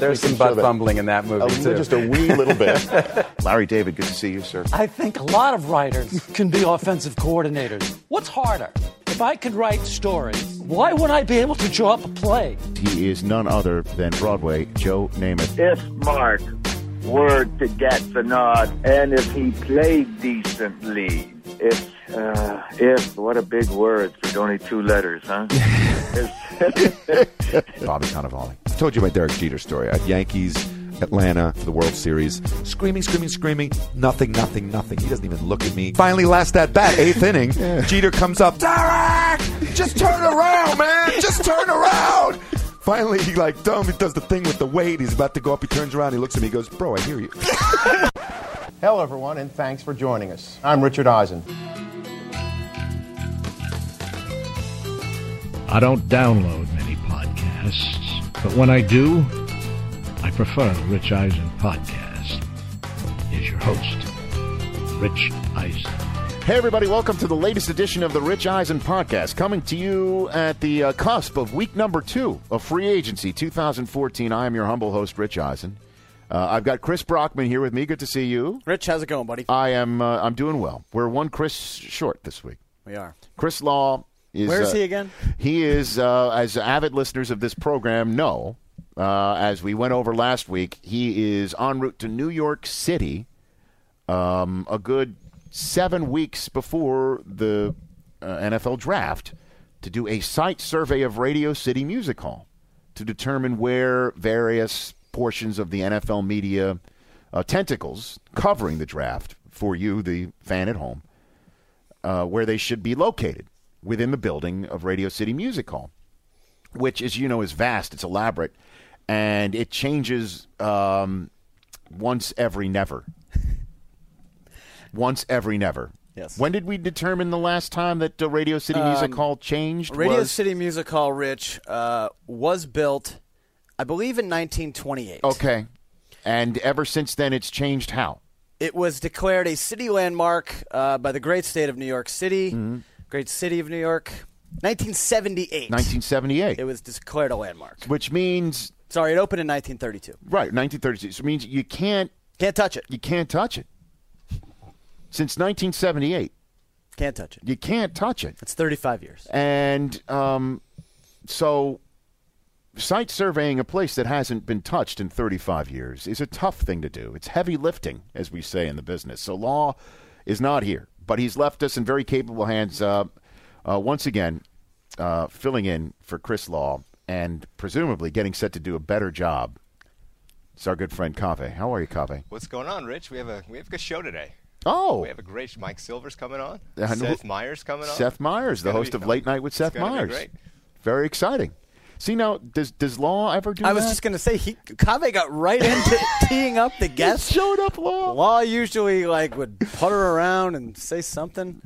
There's some butt that. fumbling in that movie, A- too. Just a wee little bit. Larry David, good to see you, sir. I think a lot of writers can be offensive coordinators. What's harder? If I could write stories, why wouldn't I be able to draw up a play? He is none other than Broadway Joe Namath. if Mark were to get the nod and if he played decently, if, uh, if, what a big word for only two letters, huh? If- Bobby Cannavale. I told you my Derek Jeter story at Yankees. Atlanta for the World Series. Screaming, screaming, screaming. Nothing, nothing, nothing. He doesn't even look at me. Finally, last at bat, eighth inning. Jeter comes up. Derek! Just turn around, man! Just turn around! Finally, he like dumb. He does the thing with the weight. He's about to go up. He turns around. He looks at me. He goes, "Bro, I hear you." Hello, everyone, and thanks for joining us. I'm Richard Eisen. I don't download many podcasts, but when I do, I prefer the Rich Eisen podcast. Here's your host, Rich Eisen. Hey, everybody, welcome to the latest edition of the Rich Eisen podcast, coming to you at the uh, cusp of week number two of free agency 2014. I am your humble host, Rich Eisen. Uh, I've got Chris Brockman here with me. Good to see you. Rich, how's it going, buddy? I am. Uh, I'm doing well. We're one Chris short this week. We are. Chris Law is. Where is uh, he again? He is, uh, as avid listeners of this program know, uh, as we went over last week, he is en route to New York City um, a good seven weeks before the uh, NFL draft to do a site survey of Radio City Music Hall to determine where various portions of the NFL media uh, tentacles covering the draft for you, the fan at home, uh, where they should be located within the building of Radio City Music Hall, which, as you know, is vast, it's elaborate, and it changes um, once every never. once every never. Yes. When did we determine the last time that uh, Radio City Music Um, Hall changed? Radio was- City Music Hall, Rich, uh, was built, I believe, in 1928. Okay. And ever since then, it's changed how? It was declared a city landmark uh, by the great state of New York City, Mm-hmm. Great city of New York, 1978. 1978. It was declared a landmark. which means, Sorry, it opened in 1932. right, 1932. So it means you can't, Can't touch it. you can't touch it. Since 1978, Can't touch it. you can't touch it. It's 35 years. And um, so, site surveying a place that hasn't been touched in 35 years is a tough thing to do. It's heavy lifting, as we say in the business. So, Law is not here, but he's left us in very capable hands. Uh, uh, once again, uh, filling in for Chris Law and presumably getting set to do a better job. It's our good friend Kave. How are you, Kave? What's going on, Rich? We have a we have a good show today. Oh, We have a great Mike Silver's coming on. Seth Meyers coming on. Seth Meyers, the host of. Late Night with Seth Meyers. Very exciting. See now, does does Law ever do I was that? just going to say, he, Kave got right into teeing up the guests. showed up Law. Law usually like would putter around and say something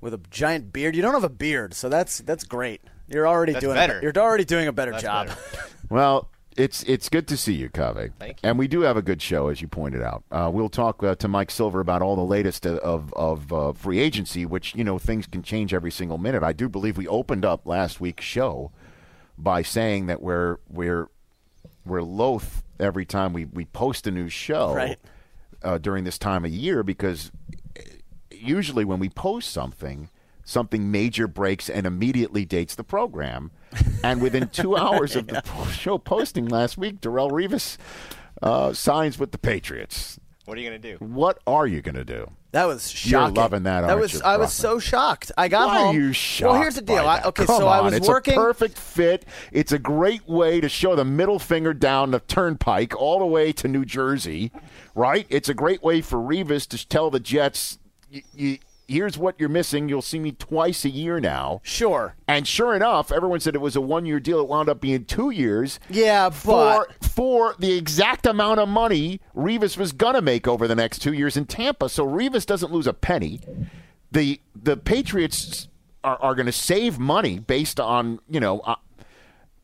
with a giant beard. You don't have a beard, so that's that's great. You're already That's doing better. you're already doing a better That's job. better. Well, it's it's good to see you, Kave. Thank you. And we do have a good show, as you pointed out. Uh, we'll talk uh, to Mike Silver about all the latest of of, of uh, free agency, which you know things can change every single minute. I do believe we opened up last week's show by saying that we're we're we're loath every time we, we post a new show Right. uh, during this time of year because usually when we post something, something major breaks and immediately dates the program. And within two hours of the po- show posting last week, Darrelle Revis uh, signs with the Patriots. What are you going to do? What are you going to do? That was shocking. loving that, That was you, I was so shocked. I got Why home. are you shocked? Well, here's the deal. I, okay, Come so I on, was it's working. a perfect fit. It's a great way to show the middle finger down the turnpike all the way to New Jersey, right? It's a great way for Revis to tell the Jets, here's what you're missing. You'll see me twice a year now. Sure. And sure enough, everyone said it was a one year deal. It wound up being two years. Yeah, For, but for the exact amount of money Revis was going to make over the next two years in Tampa. So Revis doesn't lose a penny. The the Patriots are, are going to save money based on, you know, uh,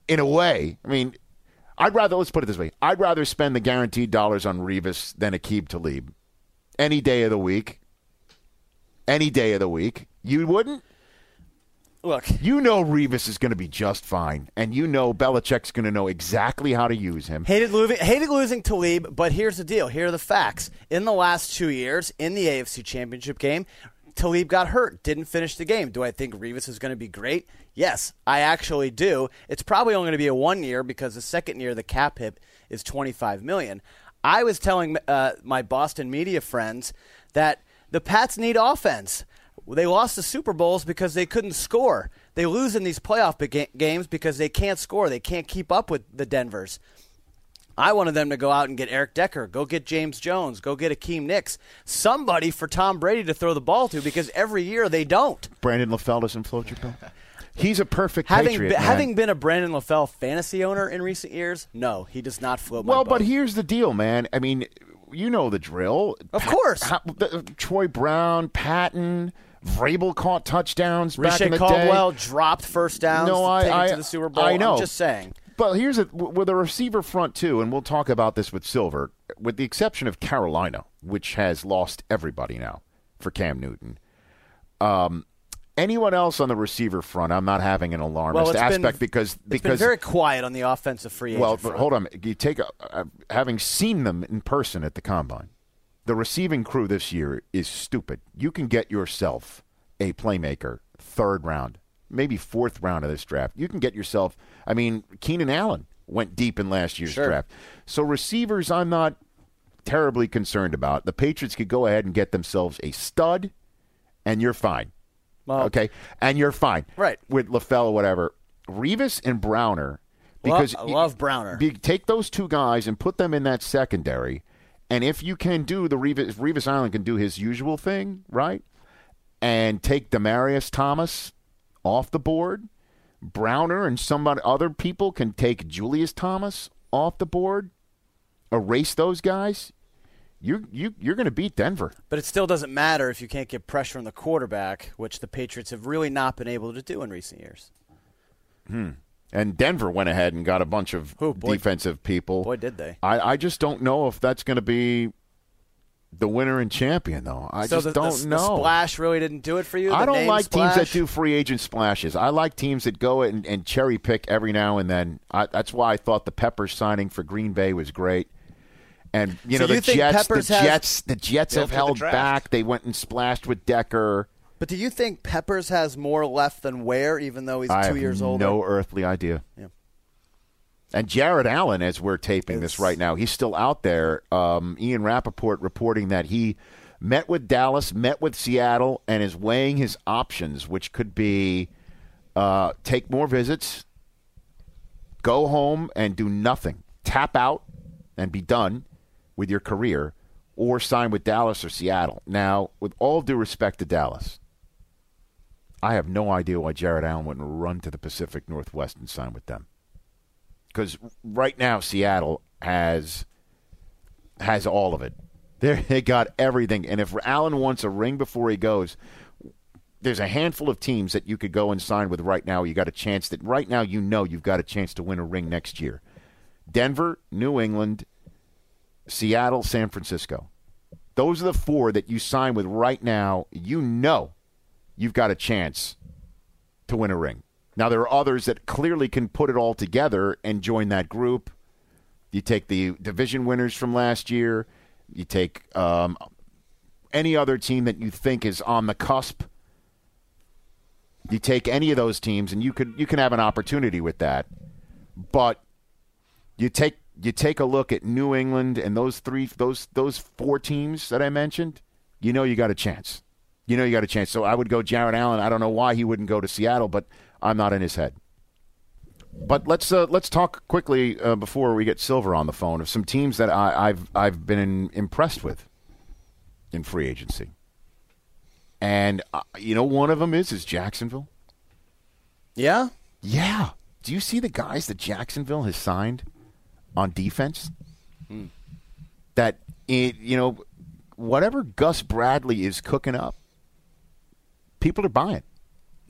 in a way. I mean, I'd rather, let's put it this way I'd rather spend the guaranteed dollars on Revis than Aqib Talib any day of the week. Any day of the week. You wouldn't? Look, You know Revis is going to be just fine, and you know Belichick's going to know exactly how to use him. hated losing, hated losing Talib, but here's the deal. Here are the facts. In the last two years, in the AFC Championship game, Talib got hurt, didn't finish the game. Do I think Revis is going to be great? Yes, I actually do. It's probably only going to be a one year because the second year the cap hit is 25 million. I was telling uh, my Boston media friends that the Pats need offense. They lost the Super Bowls because they couldn't score. They lose in these playoff bega- games because they can't score. They can't keep up with the Denvers. I wanted them to go out and get Eric Decker, go get James Jones, go get Hakeem Nicks, somebody for Tom Brady to throw the ball to because every year they don't. Brandon LaFell doesn't float your boat. He's a perfect Having Patriot. be- man. having been a Brandon LaFell fantasy owner in recent years, no, he does not float my well, but here's the deal, man. I mean, you know the drill. Of course. Ha- the- Troy Brown, Patten, Vrabel caught touchdowns back in the Caldwell day. dropped first downs No, to I, I, to the Super Bowl. I know. I'm just saying. But here's a with a receiver front too, and we'll talk about this with Silver, with the exception of Carolina, which has lost everybody now for Cam Newton. Um, anyone else on the receiver front, I'm not having an alarmist Well, it's been- aspect because because very quiet on the offensive free agent well, but front. hold on. You take a, uh, having seen them in person at the combine, the receiving crew this year is stupid. You can get yourself a playmaker third round, maybe fourth round of this draft. You can get yourself. I mean, Keenan Allen went deep in last year's Sure. draft. So receivers, I'm not terribly concerned about. The Patriots could go ahead and get themselves a stud, and you're fine. Well, okay, and you're fine. Right. with LaFell or whatever. Revis and Browner. Because I love Browner. be- take those two guys and put them in that secondary, and if you can do the Revis, if Revis Island can do his usual thing, right, and take Demaryius Thomas off the board, Browner and somebody other people can take Julius Thomas off the board, erase those guys. You you you're going to beat Denver. But it still doesn't matter if you can't get pressure on the quarterback, which the Patriots have really not been able to do in recent years. Hmm. And Denver went ahead and got a bunch of Who, boy- defensive people. Boy, did they. I, I just don't know if that's going to be the winner and champion, though. I so just the, don't the, know. The splash really didn't do it for you. I don't like teams that do free agent splashes. I like teams that go and, and cherry pick every now and then. I, that's why I thought the Peppers signing for Green Bay was great. And you So know the you think Jets, Peppers the Jets, the Jets have for the held back. They went and splashed with Decker. But do you think Peppers has more left than Ware, even though he's I two years older? no earthly idea. Yeah. And Jared Allen, as we're taping this right now, he's still out there. Um, Ian Rapoport reporting that he met with Dallas, met with Seattle, and is weighing his options, which could be uh, take more visits, go home and do nothing, tap out and be done with your career, or sign with Dallas or Seattle. Now, with all due respect to Dallas, I have no idea why Jared Allen wouldn't run to the Pacific Northwest and sign with them. Because right now Seattle has has all of it. They they got everything, and if Allen wants a ring before he goes, there's a handful of teams that you could go and sign with right now. You got a chance that right now you know you've got a chance to win a ring next year. Denver, New England, Seattle, San Francisco. Those are the four that you sign with right now. You know you've got a chance to win a ring. Now, there are others that clearly can put it all together and join that group. You take the division winners from last year, you take um, any other team that you think is on the cusp. You take any of those teams, and you could you can have an opportunity with that. But you take you take a look at New England and those three those those four teams that I mentioned, you know you got a chance. You know you got a chance. So I would go Jared Allen. I don't know why he wouldn't go to Seattle, but I'm not in his head. But let's uh, let's talk quickly uh, before we get Silver on the phone of some teams that I, I've I've been impressed with in free agency. And uh, you know one of them is is Jacksonville. Yeah? Yeah. Do you see the guys that Jacksonville has signed on defense? Hmm. That it, you know, whatever Gus Bradley is cooking up, people are buying.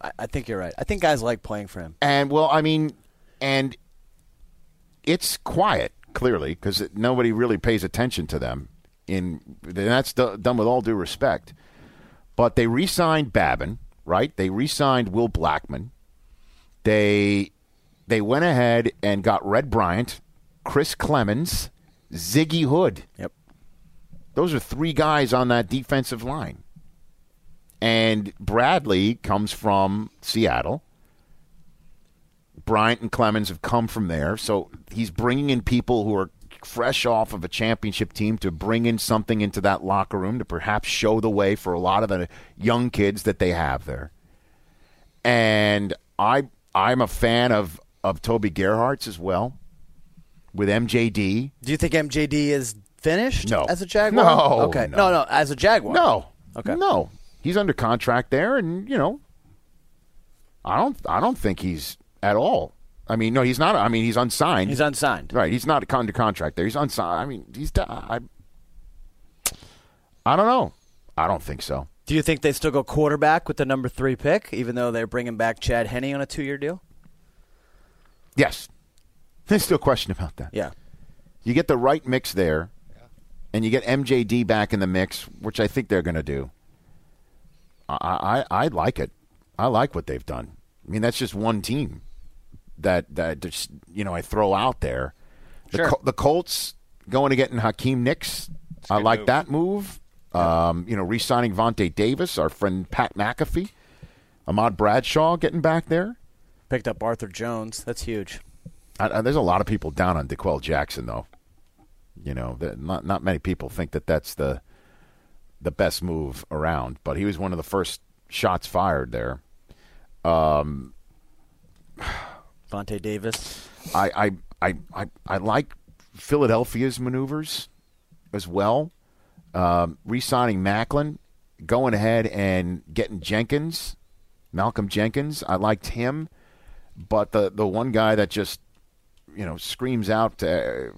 I, I think you're right. I think guys like playing for him. And well, I mean, and it's quiet clearly because nobody really pays attention to them. In and that's do- done with all due respect. But they re-signed Babin, right? They re-signed Will Blackmon. They they went ahead and got Red Bryant, Chris Clemons, Ziggy Hood. Yep. Those are three guys on that defensive line. And Bradley comes from Seattle. Bryant and Clemons have come from there. So he's bringing in people who are fresh off of a championship team to bring in something into that locker room to perhaps show the way for a lot of the young kids that they have there. And I I'm a fan of of Toby Gerhart's as well with MJD. Do you think MJD is finished No. as a Jaguar? No, Okay. no. No, no, as a Jaguar. No. Okay. No. He's under contract there and you know I don't I don't think he's at all. I mean, no, he's not. I mean, he's unsigned. He's unsigned. Right, he's not under contract there. He's unsigned. I mean, he's. I, I don't know. I don't think so. Do you think they still go quarterback with the number three pick, even though they're bringing back Chad Henne on a two-year deal? Yes, there's still a question about that. Yeah. You get the right mix there, and you get MJD back in the mix, which I think they're going to do. I, I I like it. I like what they've done. I mean, that's just one team that that just you know I throw out there. The, Sure. Col- the Colts going to getting Hakeem Nicks. I like move. that move. Um, you know, re-signing Vontae Davis, our friend Pat McAfee, Ahmad Bradshaw getting back there. Picked up Arthur Jones. That's huge. I, there's a lot of people down on D'Qwell Jackson, though. You know, not not many people think that that's the the best move around, but he was one of the first shots fired there. Vontae Davis. I I I I, I like Philadelphia's maneuvers as well. Um, re-signing Maclin, going ahead and getting Jenkins, Malcolm Jenkins. I liked him, but the the one guy that just you know screams out to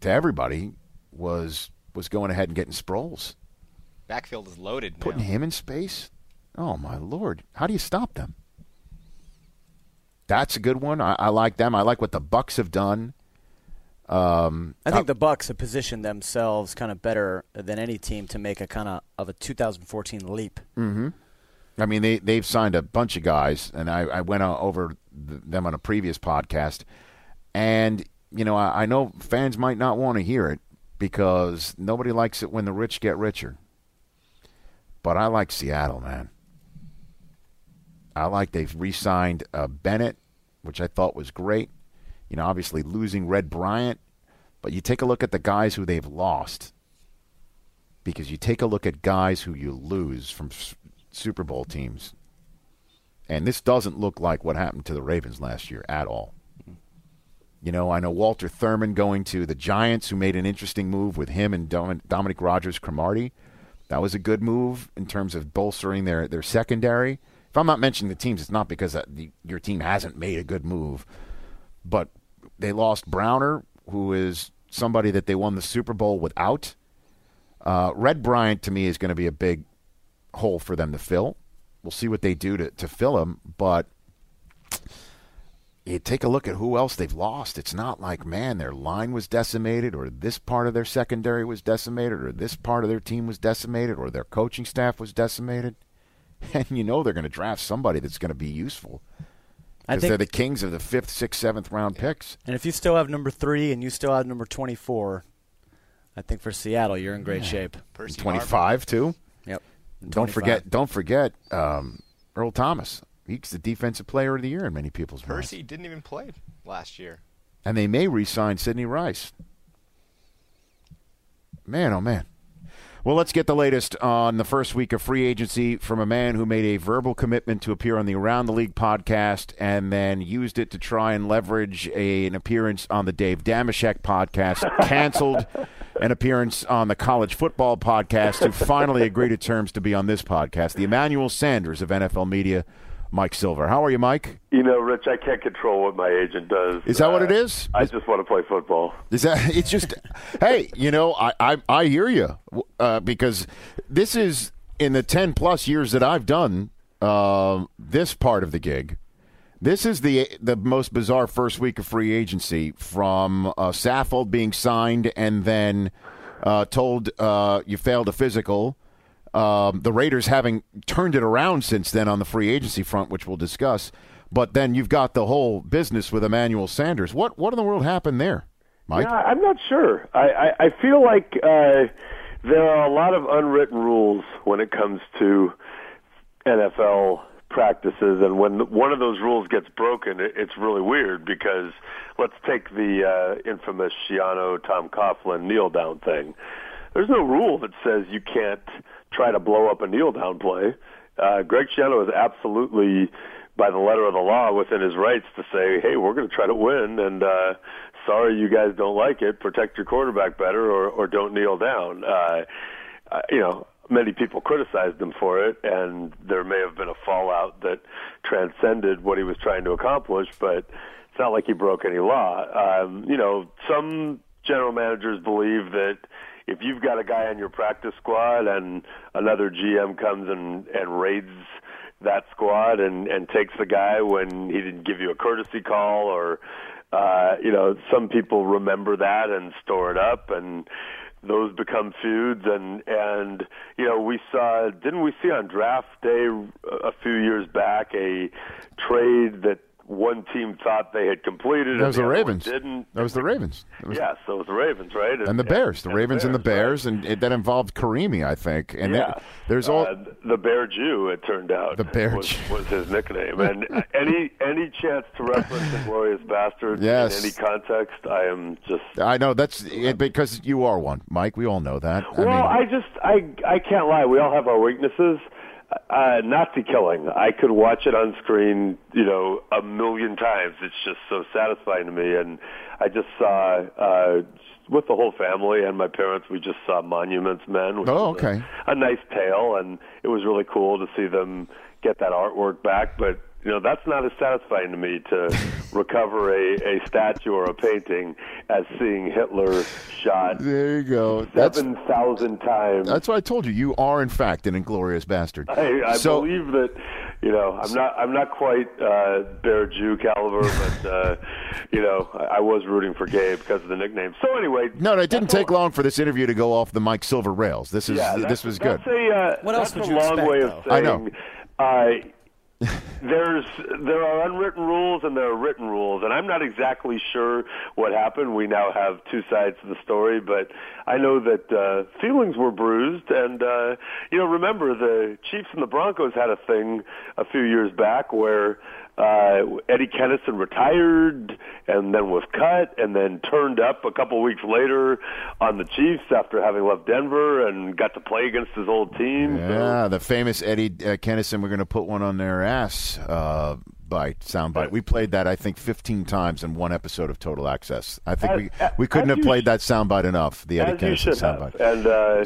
to everybody was was going ahead and getting Sproles, Backfield is loaded. putting now. him in space. Oh my lord! How do you stop them? That's a good one. I, I like them. I like what the Bucs have done. Um, I think the Bucs have positioned themselves kind of better than any team to make a kind of of a 2014 leap. I mean, they they've signed a bunch of guys, and I, I went over th- them on a previous podcast, and you know I, I know fans might not want to hear it because nobody likes it when the rich get richer, but I like Seattle, man. I like they've re-signed uh, Bennett, which I thought was great. You know, obviously losing Red Bryant, but you take a look at the guys who they've lost because you take a look at guys who you lose from S- Super Bowl teams, and this doesn't look like what happened to the Ravens last year at all. You know, I know Walter Thurmond going to the Giants, who made an interesting move with him and Dom- Dominique Rodgers-Cromartie. That was a good move in terms of bolstering their, their secondary. If I'm not mentioning the teams, it's not because the, your team hasn't made a good move, but they lost Browner, who is somebody that they won the Super Bowl without. Uh, Red Bryant to me is going to be a big hole for them to fill. We'll see what they do to, to fill him, but you take a look at who else they've lost. It's not like, man, their line was decimated, or this part of their secondary was decimated, or this part of their team was decimated, or their coaching staff was decimated. And you know they're going to draft somebody that's going to be useful because they're the kings of the fifth, sixth, seventh round picks. and if you still have number three and you still have number 24, I think for Seattle you're in great shape. Percy Twenty Harvin. five too. Yep. And Don't forget, don't forget um, Earl Thomas. He's the defensive player of the year in many people's minds. Percy didn't even play last year. And they may re-sign Sidney Rice. Man, oh man. Well, let's get the latest on the first week of free agency from a man who made a verbal commitment to appear on the Around the League podcast and then used it to try and leverage a, an appearance on the Dave Dameshek podcast, canceled an appearance on the college football podcast, to finally agree to terms to be on this podcast. The Emmanuel Sanders of NFL Media, Mike Silver. How are you, Mike? You know, Rich, I can't control what my agent does. Is that what it is? Uh, is? I just want to play football. Is that it's just hey, you know, I I, I hear you uh, because this is in the ten plus years that I've done uh, this part of the gig. This is the the most bizarre first week of free agency from uh, Saffold being signed and then uh, told uh, you failed a physical. Um, the Raiders having turned it around since then on the free agency front, which we'll discuss. But then you've got the whole business with Emmanuel Sanders. What what in the world happened there, Mike? Yeah, I'm not sure. I, I, I feel like uh, there are a lot of unwritten rules when it comes to NFL practices, and when one of those rules gets broken, it, it's really weird because let's take the uh, infamous Schiano Tom Coughlin kneel down thing. There's no rule that says you can't try to blow up a kneel down play. Uh, Greg Schiano is absolutely, by the letter of the law, within his rights to say, "Hey, we're going to try to win," and uh, sorry you guys don't like it. Protect your quarterback better, or or don't kneel down. Uh, uh, you know, many people criticized him for it, and there may have been a fallout that transcended what he was trying to accomplish. But it's not like he broke any law. Um, you know, some general managers believe that if you've got a guy on your practice squad and another GM comes and and raids that squad and and takes the guy when he didn't give you a courtesy call or uh you know some people remember that and store it up and those become feuds and and you know we saw didn't we see on draft day a few years back a trade that one team thought they had completed That was and the Ravens. didn't That was the Ravens. That was- yes, so it was the Ravens, right? and the Bears, the Ravens and the Bears, and it, that involved Carimi, I think. And yeah. it- there's all uh, the Bear Jew. It turned out The Bear was, was his nickname. And any any chance to reference the glorious bastard Yes. in any context, I am just. I know that's it, because you are one, Mike. We all know that. Well, I I, just I I can't lie. We all have our weaknesses. Uh, Nazi killing. I could watch it on screen, you know, a million times. It's just so satisfying to me. And I just saw uh, with the whole family and my parents. We just saw Monuments Men. Which Oh, was a- okay. a nice tale, and it was really cool to see them get that artwork back. But you know, that's not as satisfying to me to recover a, a statue or a painting as seeing Hitler shot there you go. Seven thousand times. that's what I told you. You are in fact an inglorious bastard. I, I so believe that. You know, I'm not. I'm not quite uh, Bear Jew caliber, but uh, you know, I, I was rooting for Gabe because of the nickname. So anyway, no, no, it didn't take all- long for this interview to go off the Mike Silver rails. This is Yeah, this was good. That's a, uh, What else would a you long expect, way of saying. I know. There's there are unwritten rules and there are written rules, and I'm not exactly sure what happened. We now have two sides to the story, but I know that uh, feelings were bruised, and uh, you know, remember the Chiefs and the Broncos had a thing a few years back where uh, Eddie Kennison retired and then was cut and then turned up a couple weeks later on the Chiefs after having left Denver and got to play against his old team. So- Yeah, the famous Eddie uh, Kennison. We're going to put one on their ass uh, bite soundbite. We played that I think 15 times in one episode of Total Access. I think As- we we couldn't have played sh- that soundbite enough. The Eddie Kennison should have. soundbite. And uh,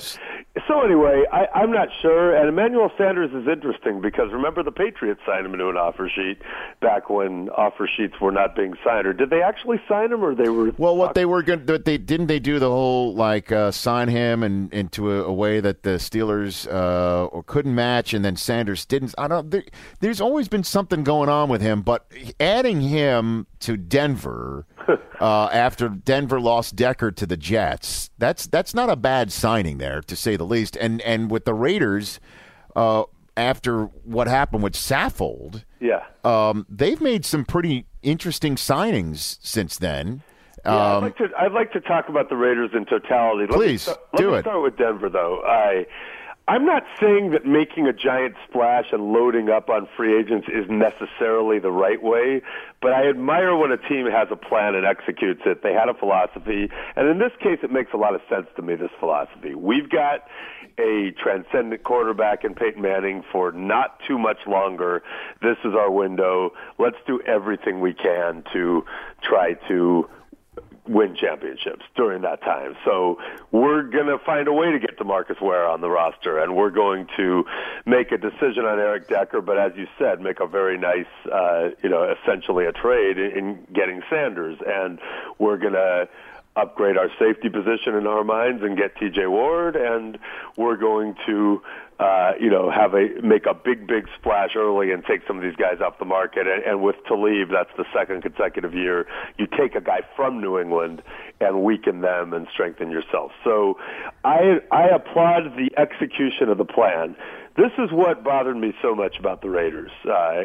so anyway, I, I'm not sure. And Emmanuel Sanders is interesting because remember the Patriots signed him into an offer sheet back when offer sheets were not being signed. Or did they actually sign him, or they were? Well, what they were going, they didn't they do the whole like uh, sign him and into a, a way that the Steelers uh, or couldn't match, and then Sanders didn't. I don't. There, there's always been something going on with him, but adding him to Denver uh, after Denver lost Decker to the Jets, that's that's not a bad signing there to say the least. And and with the Raiders, uh, after what happened with Saffold Yeah. um, they've made some pretty interesting signings since then. Yeah, I'd Um, like to. I'd like to talk about the Raiders in totality. Let Please, me, sta- let do me it. Start with Denver, though. I, I'm not saying that making a giant splash and loading up on free agents is necessarily the right way, but I admire when a team has a plan and executes it. They had a philosophy, and in this case, it makes a lot of sense to me. This philosophy. We've got a transcendent quarterback in Peyton Manning for not too much longer. This is our window. Let's do everything we can to try to win championships during that time. So we're going to find a way to get DeMarcus Ware on the roster, and we're going to make a decision on Eric Decker. But as you said, make a very nice, uh, you know, essentially a trade in, in getting Sanders, and we're going to upgrade our safety position in our minds and get T.J. Ward, and we're going to, uh, you know, have a make a big, big splash early and take some of these guys off the market. And, and with Talib, that's the second consecutive year you take a guy from New England and weaken them and strengthen yourself. So, I I applaud the execution of the plan. This is what bothered me so much about the Raiders. Uh,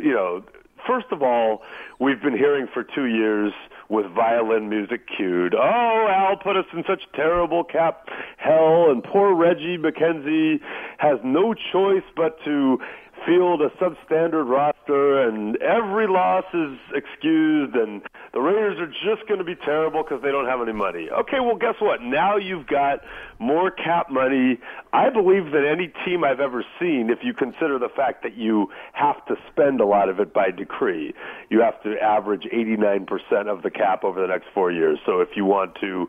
you know, first of all, we've been hearing for two years with violin music cued. Oh, Al put us in such terrible cap hell, and poor Reggie McKenzie has no choice but to field a substandard roster, and every loss is excused, and the Raiders are just going to be terrible because they don't have any money. Okay, well, guess what? Now you've got more cap money, I believe, than any team I've ever seen. If you consider the fact that you have to spend a lot of it by decree, you have to average 89% of the cap over the next four years. So if you want to,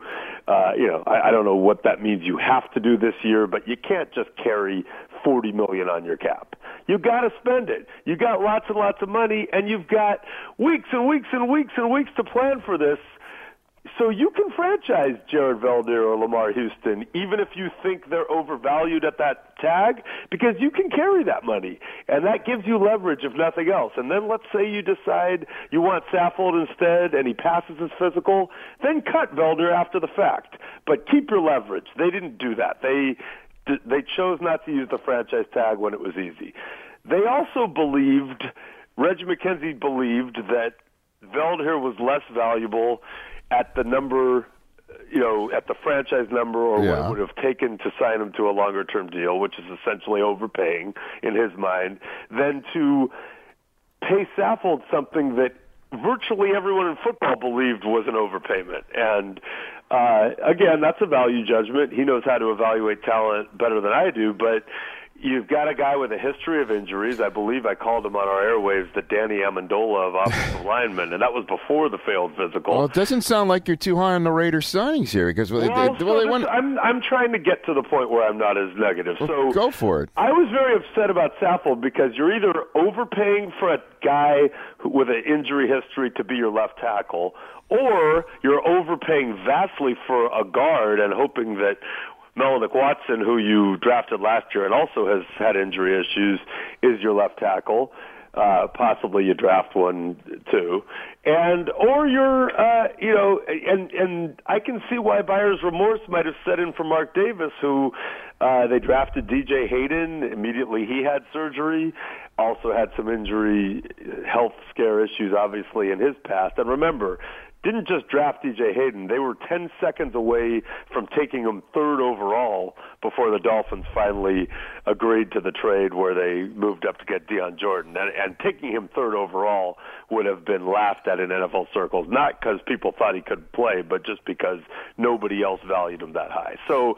uh, you know, I, I don't know what that means. You have to do this year, but you can't just carry 40 million on your cap. You got to spend it. You got lots and lots of money, and you've got weeks and weeks and weeks and weeks to plan for this. So you can franchise Jared Veldheer or Lamarr Houston, even if you think they're overvalued at that tag, because you can carry that money, and that gives you leverage if nothing else. And then let's say you decide you want Saffold instead, and he passes his physical, then cut Veldheer after the fact, but keep your leverage. They didn't do that. They they chose not to use the franchise tag when it was easy. They also believed, Reggie McKenzie believed that Veldheer was less valuable at the number, you know, at the franchise number or Yeah. what it would have taken to sign him to a longer term deal, which is essentially overpaying in his mind, than to pay Saffold something that virtually everyone in football believed was an overpayment. And uh, again, that's a value judgment. He knows how to evaluate talent better than I do, but you've got a guy with a history of injuries. I believe I called him on our airwaves the Danny Amendola of offensive linemen, and that was before the failed physical. Well, it doesn't sound like you're too high on the Raiders signings here because well, Well, they, so well, they this- won. I'm I'm trying to get to the point where I'm not as negative. so go for it. I was very upset about Saffold because you're either overpaying for a guy with an injury history to be your left tackle, or you're overpaying vastly for a guard and hoping that Menelik Watson, who you drafted last year and also has had injury issues, is your left tackle. Uh, possibly you draft one too, and or you're, uh, you know, and and I can see why buyer's remorse might have set in for Mark Davis, who uh, they drafted DJ Hayden immediately. He had surgery, also had some injury, health scare issues, obviously in his past. And remember, didn't just draft DJ Hayden. They were 10 seconds away from taking him third overall before the Dolphins finally agreed to the trade where they moved up to get Dion Jordan. And, and taking him third overall would have been laughed at in NFL circles, not because people thought he could play, but just because nobody else valued him that high. So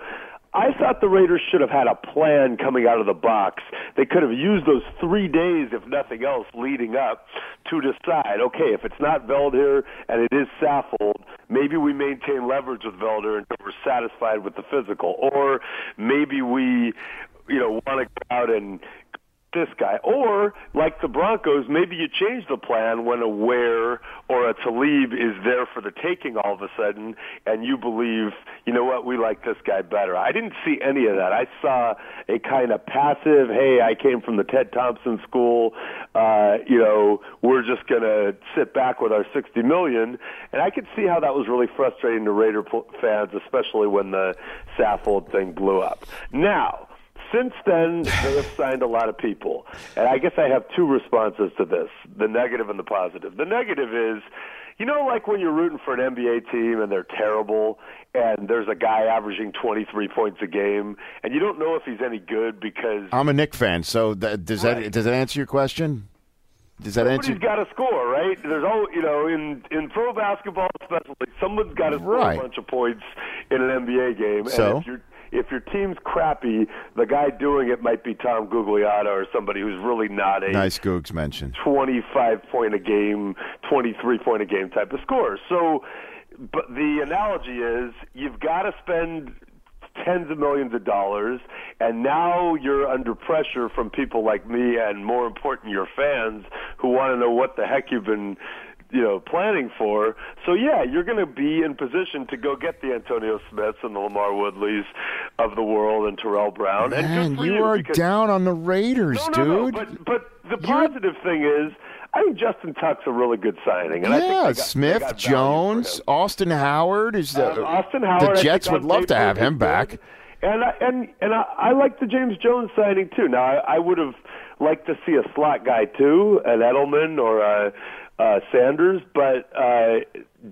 I thought the Raiders should have had a plan coming out of the box. They could have used those three days, if nothing else, leading up to decide, okay, if it's not Veldheer and it is Saffold, maybe we maintain leverage with Veldheer until we're satisfied with the physical. Or maybe we, you know, want to go out and this guy. Or, like the Broncos, maybe you change the plan when a Ware or a Talib is there for the taking all of a sudden, and you believe, you know what, we like this guy better. I didn't see any of that. I saw a kind of passive, hey, I came from the Ted Thompson school, uh, you know, we're just going to sit back with our 60 million. And I could see how that was really frustrating to Raider fans, especially when the Saffold thing blew up. Now, since then, they have signed a lot of people. And I guess I have two responses to this the negative and the positive. The negative is, you know, like when you're rooting for an NBA team and they're terrible, and there's a guy averaging 23 points a game, and you don't know if he's any good because I'm a Knick fan, so that, does that Right. does that answer your question? Does that answer? somebody's got to score, right? There's all you know in in pro basketball, especially someone's got to score Right. a bunch of points in an NBA game. So? and if your if your team's crappy, the guy doing it might be Tom Gugliotta or somebody who's really not a Nice Googs mention. 25 point a game, 23 point a game type of score. So, but the analogy is you've got to spend tens of millions of dollars, and now you're under pressure from people like me, and more important, your fans who want to know what the heck you've been you know, planning for. So yeah, you're going to be in position to go get the Antonio Smiths and the LaMarr Woodleys of the world and Tarell Brown. and Man, for you you are because- down on the Raiders, no, no, dude. No, but but the positive thing is, I think Justin Tuck's a really good signing. And I think yeah, got, Smith, got value for Jones. Austin Howard is the Um, Austin Howard. The Jets would love to have him good. back. And I, and and I, I like the James Jones signing too. Now I, I would have liked to see a slot guy too, an Edelman or a, uh Sanders, but uh,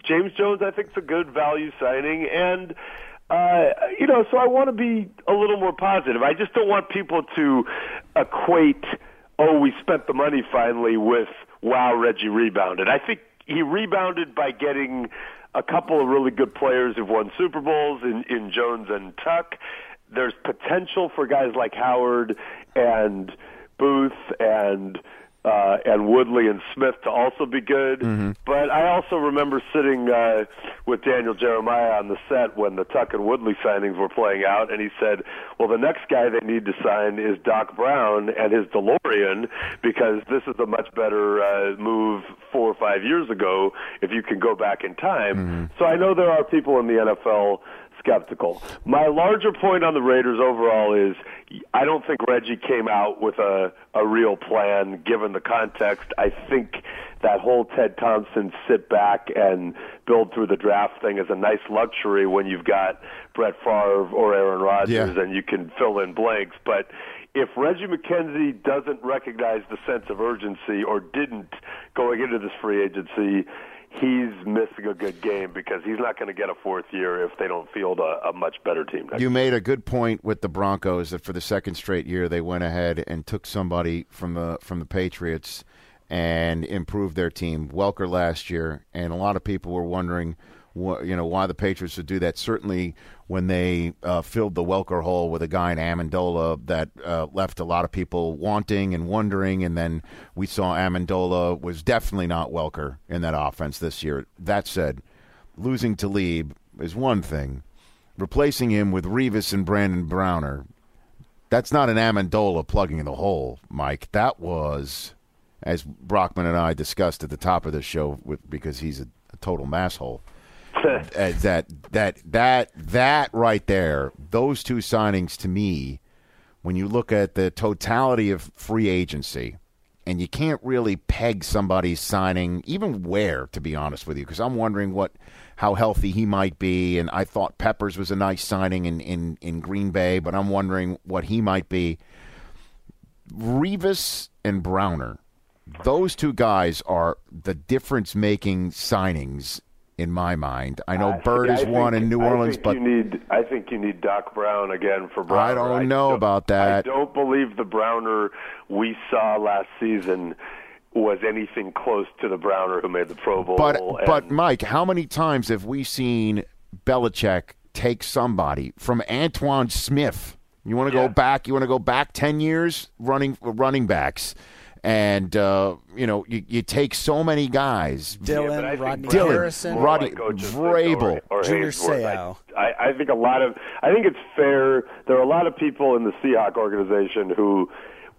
James Jones I think is a good value signing, and uh, you know, so I want to be a little more positive. I just don't want people to equate, oh, we spent the money finally with wow, Reggie rebounded. I think he rebounded by getting a couple of really good players who've won Super Bowls in, in Jones and Tuck. There's potential for guys like Howard and Booth and uh, and Woodley and Smith to also be good. But I also remember sitting uh, with Daniel Jeremiah on the set when the Tuck and Woodley signings were playing out, and he said, "Well, the next guy they need to sign is Doc Brown and his DeLorean because this is a much better uh, move four or five years ago if you can go back in time." So I know there are people in the NFL skeptical. My larger point on the Raiders overall is I don't think Reggie came out with a, a real plan given the context. I think that whole Ted Thompson sit back and build through the draft thing is a nice luxury when you've got Brett Favre or Aaron Rodgers Yeah. and you can fill in blanks. But if Reggie McKenzie doesn't recognize the sense of urgency or didn't going into this free agency, he's missing a good game because he's not going to get a fourth year if they don't field a, a much better team. Next You made a good point with the Broncos that for the second straight year they went ahead and took somebody from the from the Patriots and improved their team. Welker last year, and a lot of people were wondering, you know, why the Patriots would do that. Certainly, when they uh, filled the Welker hole with a guy in Amendola, that uh, left a lot of people wanting and wondering. And then we saw Amendola was definitely not Welker in that offense this year. That said, losing Talib is one thing replacing him with Revis and Brandon Browner, that's not an Amendola plugging the hole, Mike. That was, as Brockman and I discussed at the top of the show, with, because he's a, a total masshole. uh, that that that that right there, those two signings to me, when you look at the totality of free agency, and you can't really peg somebody's signing, even where, to be honest with you, because I'm wondering what how healthy he might be, and I thought Peppers was a nice signing in, in, in Green Bay, but I'm wondering what he might be. Revis and Browner, those two guys are the difference making signings in my mind. I know I- Byrd I is think- one in New I Orleans, think but you need. I think you need Doc Brown again for Browner. I don't know about that. I don't believe the Browner we saw last season was anything close to the Browner who made the Pro Bowl. But and- but Mike, how many times have we seen Belichick take somebody from Antowain Smith? You want to Yeah. go back? You want to go back ten years running running backs, and uh, you know you, you take so many guys. Yeah, but I Dillon, think Rodney Brown is Harrison, more Rodney- like Vrabel, or, or Junior Haynesworth. Seau. I, I, I think a lot of. I think it's fair. There are a lot of people in the Seahawk organization who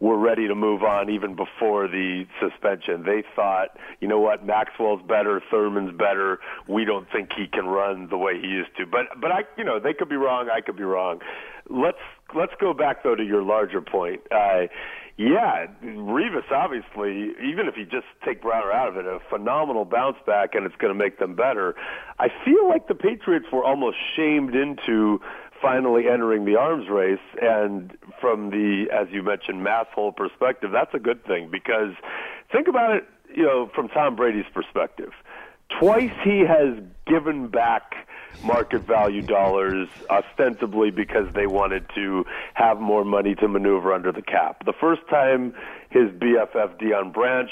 were ready to move on even before the suspension. They thought, you know what, Maxwell's better, Thurman's better. We don't think he can run the way he used to. But but I, you know, they could be wrong. I could be wrong. Let's let's go back though to your larger point. Uh, yeah, Revis obviously, even if you just take Browner out of it, a phenomenal bounce back, and it's going to make them better. I feel like the Patriots were almost shamed into finally entering the arms race, and from the, as you mentioned, mass hole perspective, that's a good thing because think about it, you know, from Tom Brady's perspective. Twice he has given back market value dollars ostensibly because they wanted to have more money to maneuver under the cap. The first time his BFF Deion Branch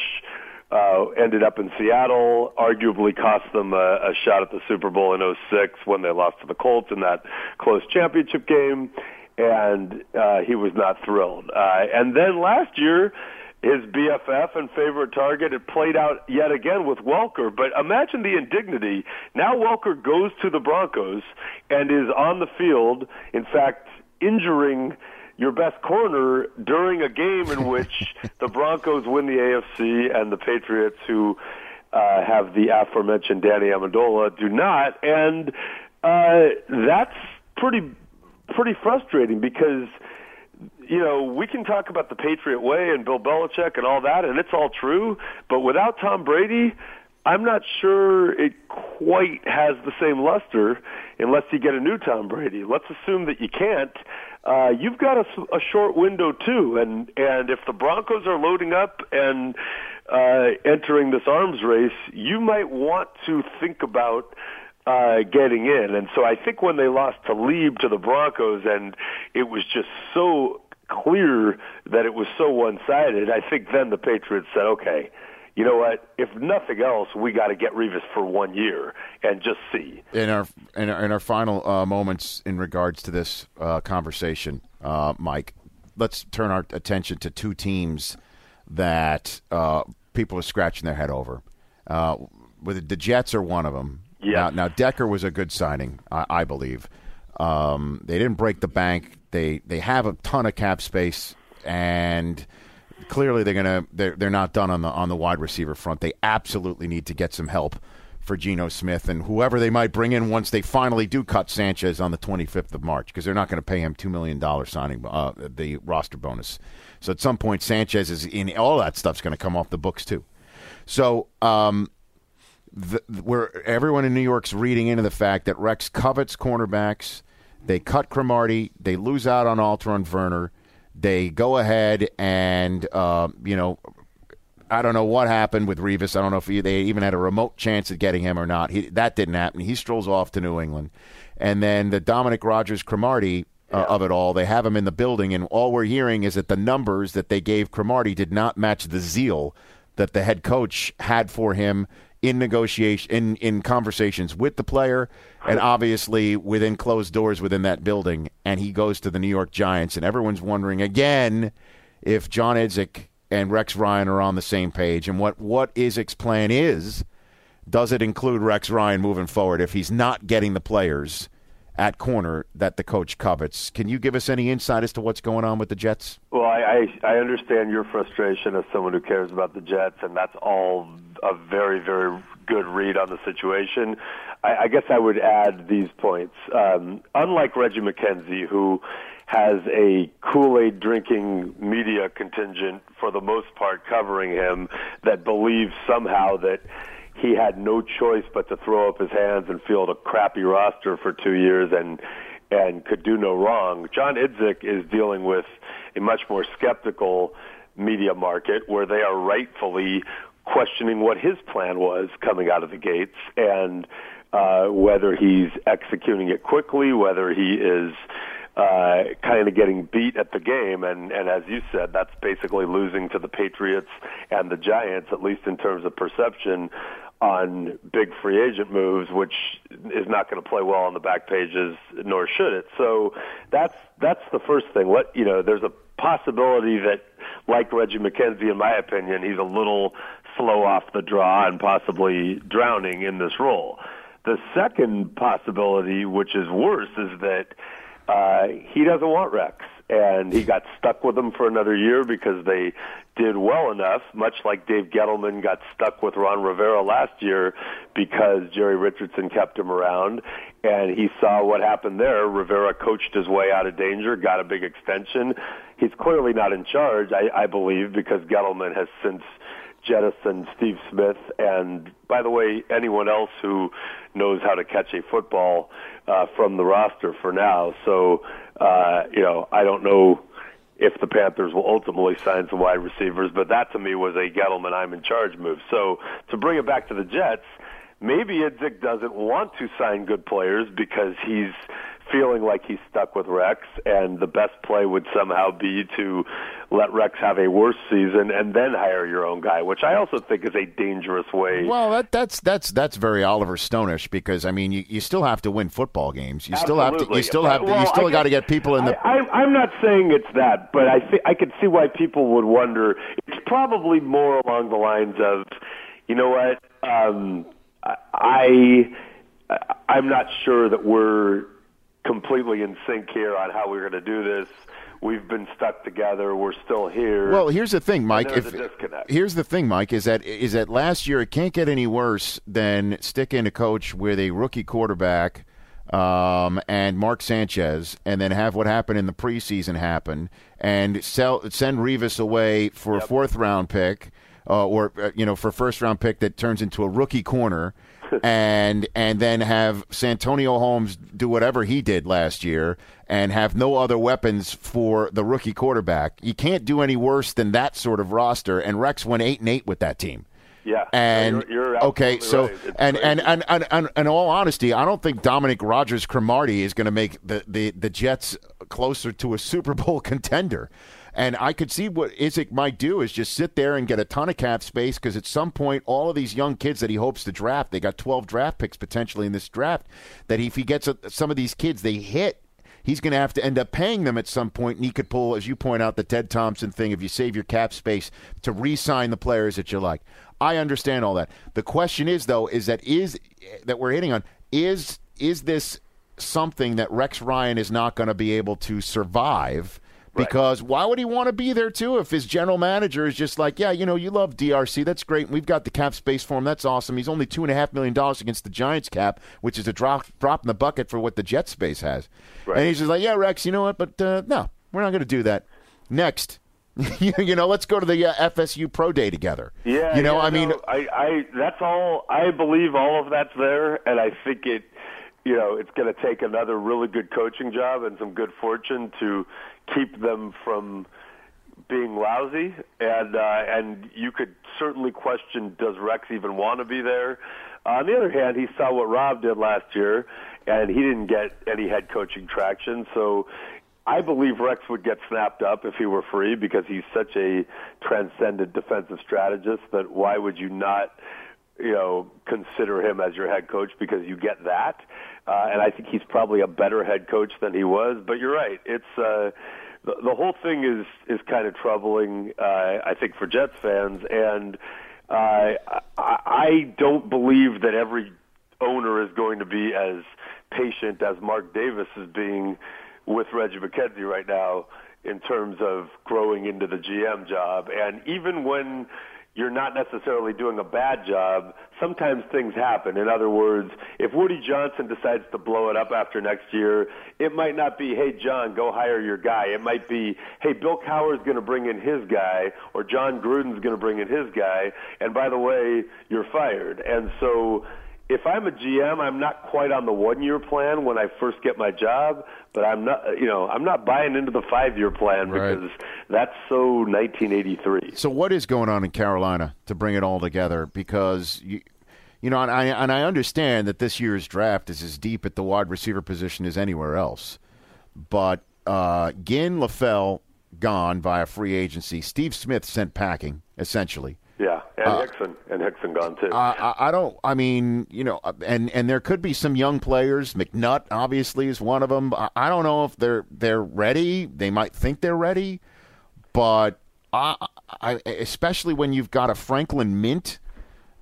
uh, ended up in Seattle, arguably cost them a, a shot at the Super Bowl in 06 when they lost to the Colts in that close championship game, and uh, he was not thrilled. Uh, and then last year, his BFF and favorite target. It played out yet again with Welker. But imagine the indignity. Now Welker goes to the Broncos and is on the field, in fact, injuring your best corner during a game in which the Broncos win the AFC and the Patriots, who uh, have the aforementioned Danny Amendola do not, and uh, that's pretty pretty frustrating because you know, we can talk about the Patriot way and Bill Belichick and all that, and it's all true. But without Tom Brady, I'm not sure it quite has the same luster unless you get a new Tom Brady. Let's assume that you can't. Uh, you've got a, a short window too, and and if the Broncos are loading up and uh, entering this arms race, you might want to think about uh, getting in. And so I think when they lost to Talib to the Broncos, and it was just so clear that it was so one-sided, I think then the Patriots said, okay, you know what? If nothing else, we got to get Revis for one year and just see. In our in our, in our final uh, moments in regards to this uh, conversation, uh, Mike, let's turn our attention to two teams that uh, people are scratching their head over. Uh, with the Jets are one of them. Yeah. Now, now Decker was a good signing, I, I believe. Um, they didn't break the bank. They they have a ton of cap space, and clearly they're gonna they're they're not done on the on the wide receiver front. They absolutely need to get some help for Geno Smith and whoever they might bring in once they finally do cut Sanchez on the 25th of March because they're not going to pay him two million dollars signing uh, the roster bonus. So at some point Sanchez is in all that stuff's going to come off the books too. So um, the, where everyone in New York's reading into the fact that Rex covets cornerbacks. They cut Cromartie. They lose out on Alterraun Verner. They go ahead and, uh, you know, I don't know what happened with Revis. I don't know if he, they even had a remote chance at getting him or not. He, that didn't happen. He strolls off to New England. And then the Dominique Rodgers-Cromartie uh, of it all, they have him in the building, and all we're hearing is that the numbers that they gave Cromartie did not match the zeal that the head coach had for him in negotiation in, in conversations with the player and obviously within closed doors within that building. And he goes to the New York Giants and everyone's wondering again if John Idzik and Rex Ryan are on the same page. And what what Idzik's plan is does it include Rex Ryan moving forward if he's not getting the players at corner that the coach covets can you give us any insight as to what's going on with the Jets Well, I, I I understand your frustration as someone who cares about the Jets, and that's all a very very good read on the situation. I, I guess I would add these points. Um, unlike Reggie McKenzie, who has a Kool-Aid drinking media contingent for the most part covering him that believes somehow that he had no choice but to throw up his hands and field a crappy roster for two years and and could do no wrong. John Idzik is dealing with a much more skeptical media market where they are rightfully questioning what his plan was coming out of the gates and uh, whether he's executing it quickly, whether he is uh, kind of getting beat at the game, and and as you said, that's basically losing to the Patriots and the Giants, at least in terms of perception on big free agent moves, which is not going to play well on the back pages, nor should it. So that's that's the first thing. What you know, there's a possibility that, like Reggie McKenzie, in my opinion, he's a little slow off the draw and possibly drowning in this role. The second possibility, which is worse, is that uh, he doesn't want Rex, and he got stuck with them for another year because they did well enough, much like Dave Gettleman got stuck with Ron Rivera last year because Jerry Richardson kept him around, and he saw what happened there. Rivera coached his way out of danger, got a big extension. He's clearly not in charge, I, I believe, because Gettleman has since jettisoned Steve Smith, and by the way, anyone else who knows how to catch a football uh, from the roster for now. So, uh, you know, I don't know if the Panthers will ultimately sign some wide receivers, but that to me was a Gettleman I'm in charge move. So to bring it back to the Jets, maybe Idzik doesn't want to sign good players because he's feeling like he's stuck with Rex, and the best play would somehow be to let Rex have a worse season and then hire your own guy, which I also think is a dangerous way. Well, that, that's that's that's very Oliver Stonish because I mean you, you still have to win football games. You still have to you still have to, Well, you still got to get people in the I, I'm not saying it's that, but I think I could see why people would wonder. It's probably more along the lines of, you know what, um, I, I I'm not sure that we're completely in sync here on how we're going to do this. we've been stuck together. We're still here. Well, here's the thing, Mike. there's If a disconnect. here's the thing, Mike, is that is that last year it can't get any worse than sticking a coach with a rookie quarterback um, and Mark Sanchez, and then have what happened in the preseason happen, and sell send Revis away for a fourth round pick, uh, or uh, you know for a first round pick that turns into a rookie corner. And and then have Santonio Holmes do whatever he did last year and have no other weapons for the rookie quarterback. You can't do any worse than that sort of roster. And Rex went eight and eight with that team. yeah, And you're, you're okay, so right. And, and, and and and in all honesty, I don't think Dominique Rodgers-Cromartie is going to make the, the the Jets closer to a Super Bowl contender. And I could see what Idzik might do is just sit there and get a ton of cap space because at some point, all of these young kids that he hopes to draft, they got 12 draft picks potentially in this draft, that if he gets a, some of these kids, they hit he's going to have to end up paying them at some point. point, and he could pull, as you point out, the Ted Thompson thing. If you save your cap space to re-sign the players that you like, I understand all that. The question is, though, is that is that we're hitting on is is this something that Rex Ryan is not going to be able to survive? Because why would he want to be there too if his general manager is just like, yeah, you know, you love DRC, that's great. We've got the cap space for him, that's awesome. He's only two and a half million dollars against the Giants cap, which is a drop drop in the bucket for what the Jet space has. Right. And he's just like, yeah, Rex, you know what? But uh, no, we're not going to do that. Next, you know, let's go to the uh, FSU pro day together. Yeah, you know, yeah, I mean, no, I, I that's all. I believe all of that's there, and I think it. You know, it's going to take another really good coaching job and some good fortune to keep them from being lousy. And uh, and you could certainly question: Does Rex even want to be there? on the other hand, he saw what Rob did last year, and he didn't get any head coaching traction. So I believe Rex would get snapped up if he were free because he's such a transcendent defensive strategist that why would you not, you know, consider him as your head coach because you get that. Uh, and I think he's probably a better head coach than he was. But you're right. It's uh, the, the whole thing is is kind of troubling. Uh, I think for Jets fans, and uh, I, I don't believe that every owner is going to be as patient as Mark Davis is being with Reggie McKenzie right now in terms of growing into the GM job. And even when you're not necessarily doing a bad job, sometimes things happen. In other words, if Woody Johnson decides to blow it up after next year, it might not be, hey, John, go hire your guy. It might be, hey, Bill Cowher's going to bring in his guy, or John Gruden's going to bring in his guy, and by the way, you're fired. And so if I'm a GM, I'm not quite on the one year plan when I first get my job, but I'm not, you know, I'm not buying into the five year plan Right. because that's so 1983. So what is going on in Carolina to bring it all together? Because you, you know, and I and I understand that this year's draft is as deep at the wide receiver position as anywhere else, but uh, Ginn LaFell gone via free agency. Steve Smith sent packing essentially. Yeah, and Uh, Hixon, and Hixon gone too. I, I don't. I mean, you know, and and there could be some young players. McNutt obviously is one of them. I, I don't know if they're they're ready. They might think they're ready, but I, I especially when you've got a Franklin Mint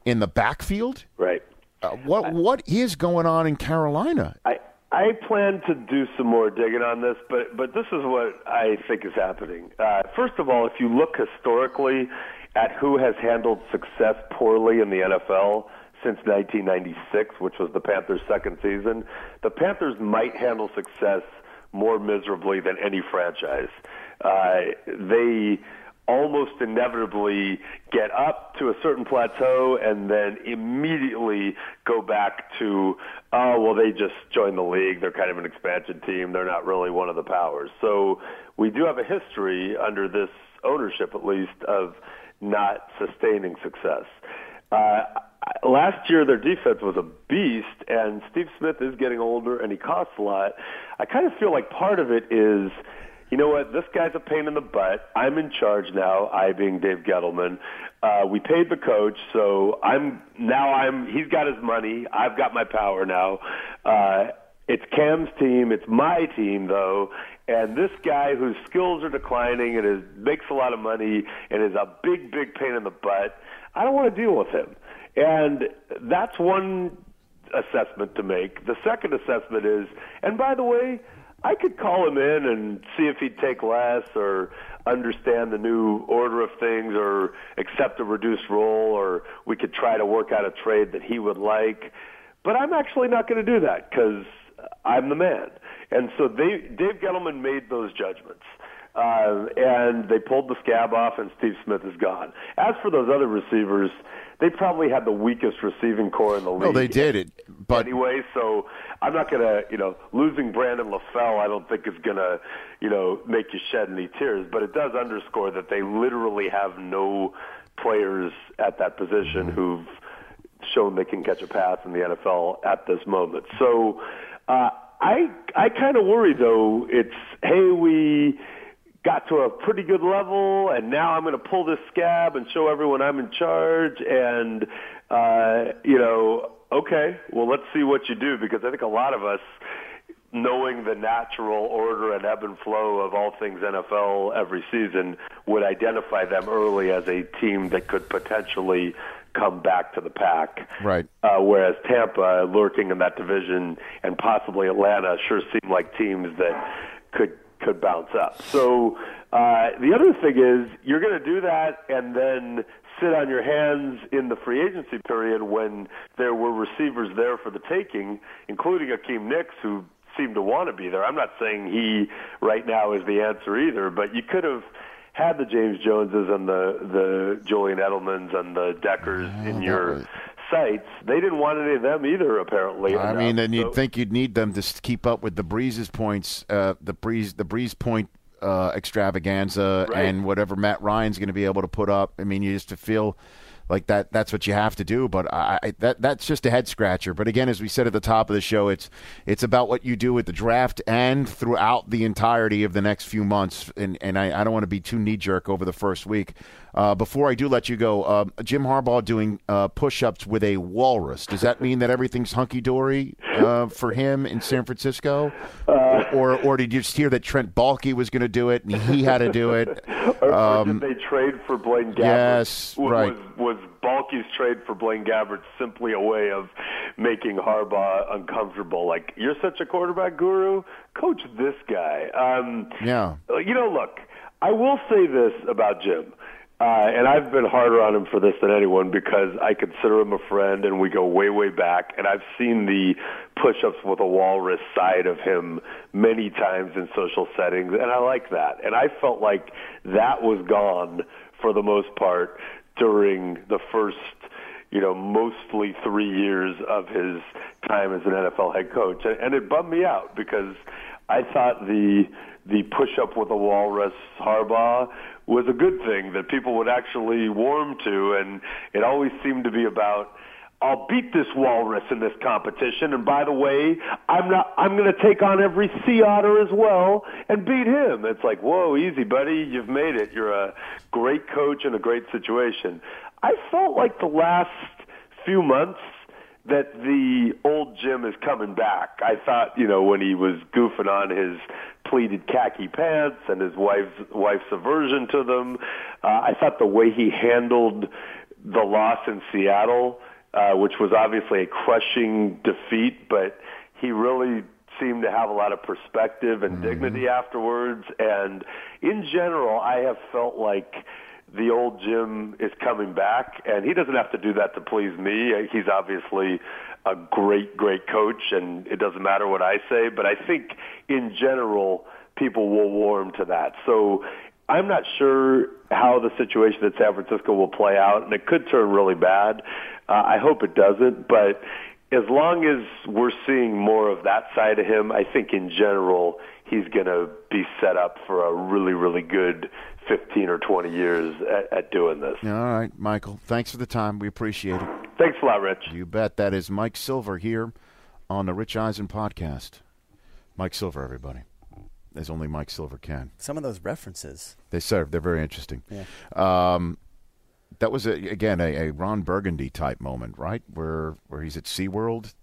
in the backfield. right. Uh, what what is going on in Carolina? I I plan to do some more digging on this, but but this is what I think is happening. Uh, first of all, if you look historically at who has handled success poorly in the NFL since 1996, which was the Panthers' second season, the Panthers might handle success more miserably than any franchise. Uh, they almost inevitably get up to a certain plateau and then immediately go back to, oh, well, they just joined the league. They're kind of an expansion team. They're not really one of the powers. So we do have a history under this ownership, at least, of not sustaining success. Uh, last year, their defense was a beast, and Steve Smith is getting older and he costs a lot. I kind of feel like part of it is you know what? This guy's a pain in the butt. I'm in charge now. I being Dave Gettleman. Uh, we paid the coach, so I'm now I'm. He's got his money. I've got my power now. Uh, it's Cam's team. It's my team, though. And this guy whose skills are declining and is, makes a lot of money and is a big, big pain in the butt. I don't want to deal with him. And that's one assessment to make. The second assessment is, and by the way, I could call him in and see if he'd take less or understand the new order of things or accept a reduced role or we could try to work out a trade that he would like. But I'm actually not going to do that because I'm the man. And so they, Dave Gettleman made those judgments. Uh, and they pulled the scab off, and Steve Smith is gone. As for those other receivers, they probably had the weakest receiving corps in the league. No, they did it, but anyway, so I'm not gonna, you know, losing Brandon LaFell, I don't think is gonna, you know, make you shed any tears. But it does underscore that they literally have no players at that position who've shown they can catch a pass in the NFL at this moment. So uh, I I kind of worry though. It's hey we got to a pretty good level, and now I'm going to pull this scab and show everyone I'm in charge. And uh, you know, okay, well let's see what you do because I think a lot of us. Knowing the natural order and ebb and flow of all things NFL every season would identify them early as a team that could potentially come back to the pack. Right. Uh, whereas Tampa, lurking in that division, and possibly Atlanta, sure seem like teams that could could bounce up. So uh, the other thing is you're going to do that and then sit on your hands in the free agency period when there were receivers there for the taking, including Hakeem Nicks, who seemed to want to be there. I'm not saying he right now is the answer either, but you could have had the James Joneses and the the Julian Edelmans and the Deckers in your sights. They didn't want any of them either, apparently. I enough. mean, and you'd So- think you'd need them to keep up with the Brees's points, uh, the Brees, the Brees point uh, extravaganza, Right. and whatever Matt Ryan's going to be able to put up. I mean, you just to feel like that. That's what you have to do. But I, I, that that's just a head scratcher. But again, as we said at the top of the show, it's it's about what you do with the draft and throughout the entirety of the next few months. And and I, I don't want to be too knee jerk over the first week. Uh, before I do let you go, uh, Jim Harbaugh doing uh, push-ups with a walrus. Does that mean that everything's hunky dory uh, for him in San Francisco, or or did you just hear that Trent Baalke was going to do it and he had to do it? Or, or Um, did they trade for Blaine Gabbert? yes, was, right. Was, was Baalke's trade for Blaine Gabbert simply a way of making Harbaugh uncomfortable? Like, you're such a quarterback guru? Coach this guy. Um, Yeah. uh, You know, look, I will say this about Jim. Uh, and I've been harder on him for this than anyone because I consider him a friend and we go way, way back. And I've seen the push ups with a walrus side of him many times in social settings, and I like that. And I felt like that was gone for the most part during the first you know, mostly three years of his time as an NFL head coach, and, it bummed me out because I thought the the push up with a walrus Harbaugh was a good thing that people would actually warm to, and it always seemed to be about. I'll beat this walrus in this competition, and by the way, I'm not. I'm going to take on every sea otter as well and beat him. It's like, whoa, easy, buddy. You've made it. You're a great coach in a great situation. I felt like the last few months that the old Jim is coming back. I thought, you know, when he was goofing on his pleated khaki pants and his wife's wife's aversion to them, uh, I thought the way he handled the loss in Seattle, uh, which was obviously a crushing defeat, but he really seemed to have a lot of perspective and dignity afterwards. And in general, I have felt like the old Jim is coming back, and he doesn't have to do that to please me. He's obviously a great, great coach, and it doesn't matter what I say. But I think in general, people will warm to that. So I'm not sure how the situation at San Francisco will play out, and it could turn really bad. Uh, I hope it doesn't, but as long as we're seeing more of that side of him, I think in general he's going to be set up for a really, really good 15 or 20 years at, at doing this. All right, Michael. Thanks for the time. We appreciate it. Thanks a lot, Rich. You bet. That is Mike Silver here on the Rich Eisen podcast. Mike Silver, everybody. As only Mike Silver can. Some of those references. They serve. They're very interesting. Yeah. Um, that was a, again a, a Ron Burgundy type moment, right? Where where he's at SeaWorld,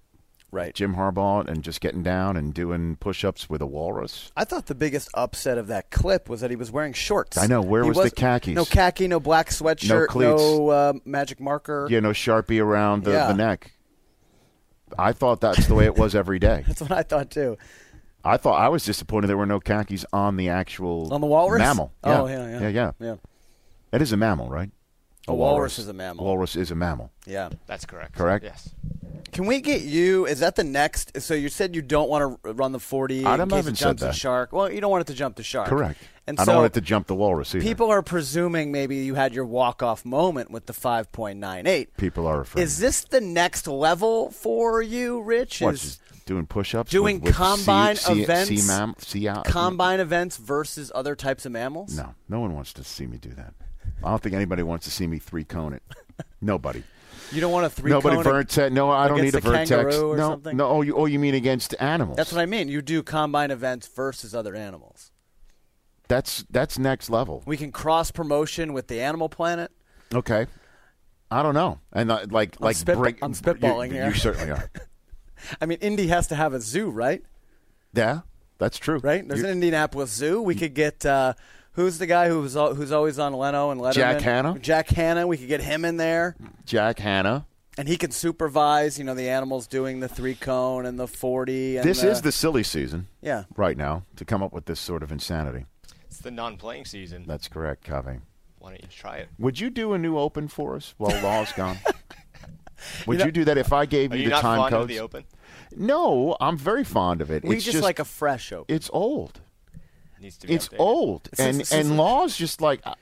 Right. Jim Harbaugh, and just getting down and doing push-ups with a walrus. I thought the biggest upset of that clip was that he was wearing shorts. I know. Where He was the khakis? No khaki, no black sweatshirt, cleats. no uh, magic marker. You know, sharpie around the, Yeah. the neck. I thought that's the way it was every day. That's what I thought too. I thought I was disappointed there were no khakis on the actual On the walrus? mammal. Oh, yeah, yeah. yeah, yeah. Yeah. That is a mammal, right? A walrus is a mammal. Walrus is a mammal. Yeah. That's correct. Correct. Yes. Can we get you? Is that the next? So you said you don't want to run the forty I in don't- case haven't it said jumps that. the shark. Well, you don't want it to jump the shark. Correct. And I so don't want it to jump the walrus either. people are presuming maybe you had your walk off moment with the five point nine eight. People are afraid. Is this the next level for you, Rich? what, Is doing push-ups? doing with, with combine sea, sea, events, Sea mam- sea, uh, combine events versus other types of mammals? No, no one wants to see me do that. I don't think anybody wants to see me three cone it. Nobody. You don't want a three. Nobody vertex. No, I don't need a vertex. or no, something? no. Oh, you, oh, you mean against animals? That's what I mean. You do combine events versus other animals. That's that's next level. We can cross promotion with the Animal Planet. Okay. I don't know. And uh, like I'm like spit- bring- I'm spitballing you, here. You certainly are. I mean, Indy has to have a zoo, right? yeah, that's true. Right? There's You- an Indianapolis Zoo. We could get uh, who's the guy who's al- who's always on Leno and Letterman? Jack Hanna? Jack Hanna. We could get him in there, Jack Hanna. and he can supervise. You know, the animals doing the three cone and the forty. And This is the silly season yeah. right now to come up with this sort of insanity. It's the non-playing season. That's correct, Cave. Why don't you try it? Would you do a new open for us while Law's gone? Would You you, do that if I gave Are you you the not time fond codes? of the open? No, I'm very fond of it. We it's just, like a fresh open. it's old. Needs to be It's updated. old, Since- and since- and Law's just like. uh,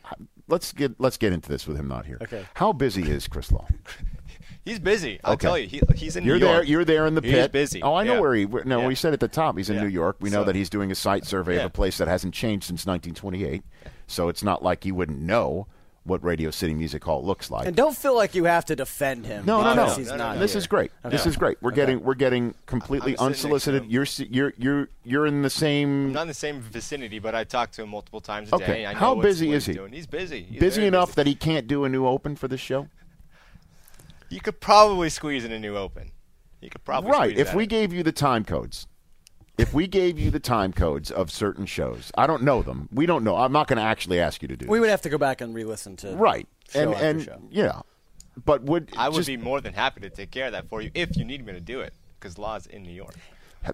let's get let's get into this with him not here. Okay. How busy is Chris Law? He's busy. I'll Okay. tell you. He, he's in You're New there. You're there in the pit. He's pit. busy. Oh, I know Yeah. where he. where- No, Yeah. he said at the top he's in Yeah. New York. We know So- that he's doing a site survey of a place that hasn't changed since 1928. So it's not like he wouldn't know what Radio City Music Hall looks like. and don't feel like you have to defend him. no, no, no. He's No, no, not no. This here. is great. This is great. We're getting we're getting completely I'm sitting next unsolicited. You're you're you're you're in the same not in the same vicinity, but I talk to him multiple times a Okay. day. I know How busy is he? Doing. He's busy. He's busy enough busy. that he can't do a new open for the show. you could probably squeeze in a new open. You could probably Right. squeeze If that we in. gave you the time codes, if we gave you the time codes of certain shows, I don't know them. We don't know. I'm not going to actually ask you to do. We this. would have to go back and re-listen to right. show and after and show. yeah, but would I would just, be more than happy to take care of that for you if you need me to do it, because Law's in New York.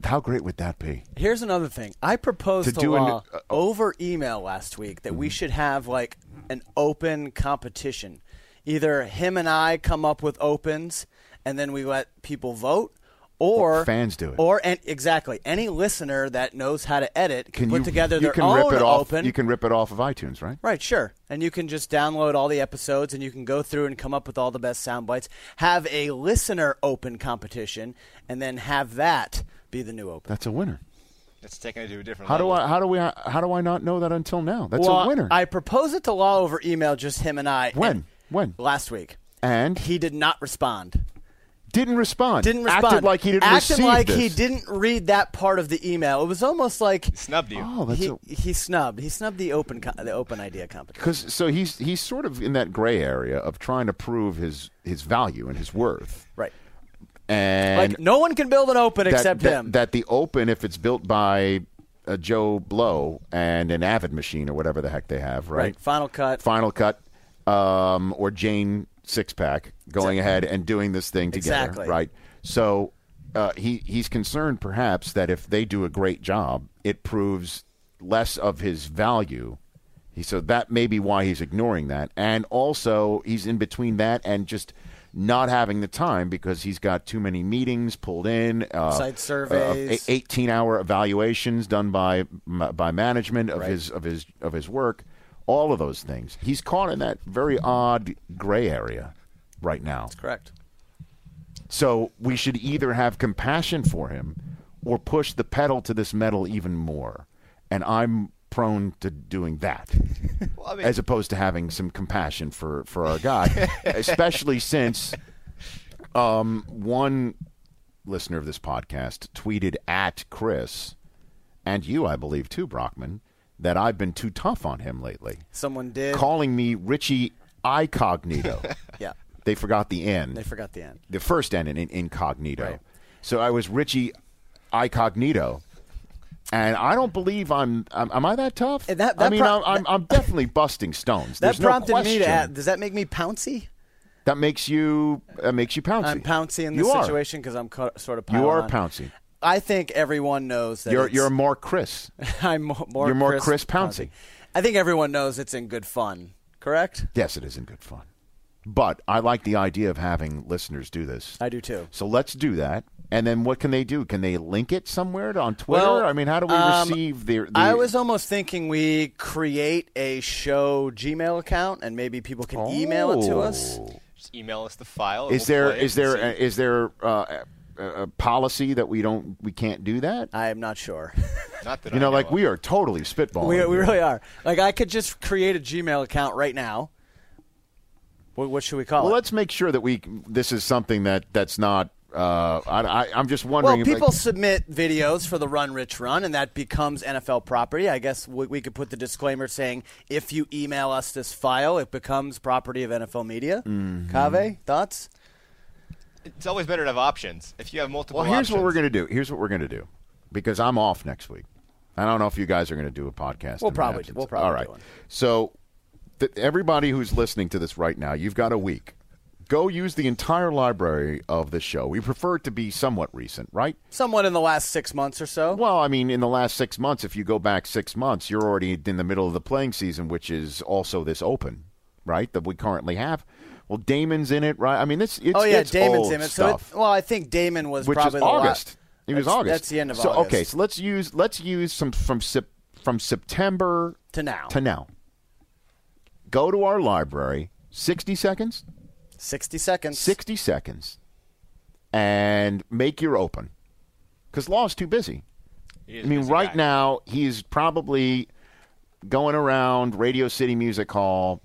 How great would that be? Here's another thing. I proposed To to, do a new- Law uh, oh. over email last week that Mm-hmm. we should have like an open competition. Either him and I come up with opens, and then we let people vote, or fans do it. Or and exactly any listener that knows how to edit can, Can put you together you their can own rip it off? open. You can rip it off of iTunes, right? Right, sure. And you can just download all the episodes and you can go through and come up with all the best sound bites. Have a listener open competition and then have that be the new open. That's a winner. That's taking it to a different How do. I? How do we? How do I not know that until now? That's well, a winner. I proposed it to Law over email, just him and I. when? and- When? Last week. And He did not respond. Didn't respond. Didn't respond. Acted like he didn't Acted receive like this. he didn't read that part of the email. It was almost like he Snubbed you. Oh, that's he, a, he snubbed. He snubbed the open co- the open idea company. Because so he's he's sort of in that gray area of trying to prove his his value and his worth, Right. and Like no one can build an open that, except that, him. That the Open, if it's built by a Joe Blow and an Avid machine or whatever the heck they have, right? right. Final cut. Final Cut, um, or Jane Sixpack going ahead and doing this thing together, Exactly. right? So uh, he he's concerned perhaps that if they do a great job, it proves less of his value. He, so that may be why he's ignoring that, and also he's in between that and just not having the time because he's got too many meetings pulled in, uh, Site surveys. eighteen-hour evaluations done by by management of his of his of his work, all of those things. He's caught in that very odd gray area right now. That's correct. So we should either have compassion for him or push the pedal to this metal even more. And I'm prone to doing that. Well, I mean- as opposed to having some compassion for, for our guy, especially since um, one listener of this podcast tweeted at Chris and you, I believe, too, Brockman, that I've been too tough on him lately, Someone did. calling me Richie Incognito. yeah. they forgot the N They forgot the end. the first N in, in incognito. Right. So I was Richie Incognito. And I don't believe I'm. am am I that tough? And that- I mean, pro- I'm, I'm, I'm definitely busting stones. That There's no prompted me to add. Does that make me pouncy? That makes you. That makes you pouncy. I'm pouncy in this are. situation because I'm co- sort of. You are on. pouncy. I think everyone knows that You're it's- you're more Chris. I'm mo- more. you're more Chris, Chris Pouncey. I think everyone knows it's in good fun. Correct. Yes, it is in good fun. But I like the idea of having listeners do this. I do too. So let's do that. And then what can they do? Can they link it somewhere on Twitter? Well, I mean, how do we um, receive the, the I was almost thinking we create a show Gmail account and maybe people can email it to us. Oh. Just email us the file. and Is we'll there play it is and there see. is there uh, a, a policy that we don't we can't do that? I am not sure. Not that You I know, like of. we are totally spitballing. we, we really are. Like I could just create a Gmail account right now. What, what should we call Well, it? Well, let's make sure that we this is something that that's not. Uh, I, I, I'm just Well, wondering. if, people like, submit videos for the Run Rich Run, and that becomes NFL property. I guess we, we could put the disclaimer saying if you email us this file, it becomes property of NFL Media. Mm-hmm. Cave, thoughts? It's always better to have options. If you have multiple well, here's options. what we're going to do. Here's what we're going to do, because I'm off next week. I don't know if you guys are going to do a podcast. We'll probably- absence. we'll probably All right. do one. So, th- everybody who's listening to this right now, you've got a week. Go use the entire library of the show. We prefer it to be somewhat recent, right? Somewhat in the last six months or so. Well, I mean, in the last six months, if you go back six months, you're already in the middle of the playing season, which is also this open, right? That we currently have. Well, Damon's in it, right? I mean, it's it's oh yeah, it's Damon's old in it. So it, well, I think Damon was which is probably the August. last. He was That's- August. That's the end of so, August. Okay, so let's use let's use some from from September to now, to now. Go to our library. Sixty seconds. sixty seconds. 60 seconds and make your open because Law's too busy. He is I a mean, busy right guy. now he's probably going around Radio City Music Hall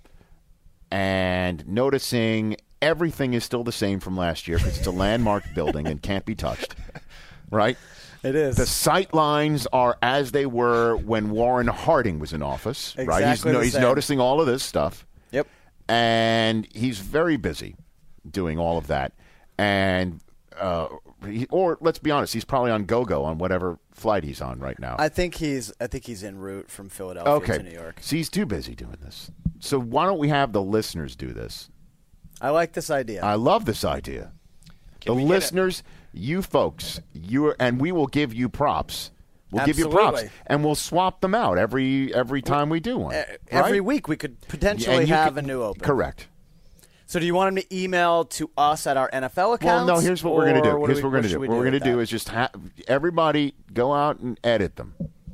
and noticing everything is still the same from last year because it's a landmark building and can't be touched. Right? It is. The sight lines are as they were when Warren Harding was in office. right? He's, Exactly the he's noticing all of this stuff Yep. and he's very busy doing all of that. And uh, he, or let's be honest, he's probably on go-go on whatever flight he's on right now. I think he's. I think he's en route from Philadelphia okay, to New York. so he's too busy doing this. So why don't we have the listeners do this? I like this idea. I love this idea. Can the we get a- listeners, you folks, you and we will give you props. We'll give you props, and we'll swap them out every every time we do one. Every right? week we could potentially and have can- a new open. Correct. So do you want him to email to us at our NFL Well, account? no. Here's what we're going to do. Here's what we're going to do. What we're going to do is is just ha- everybody go out and edit them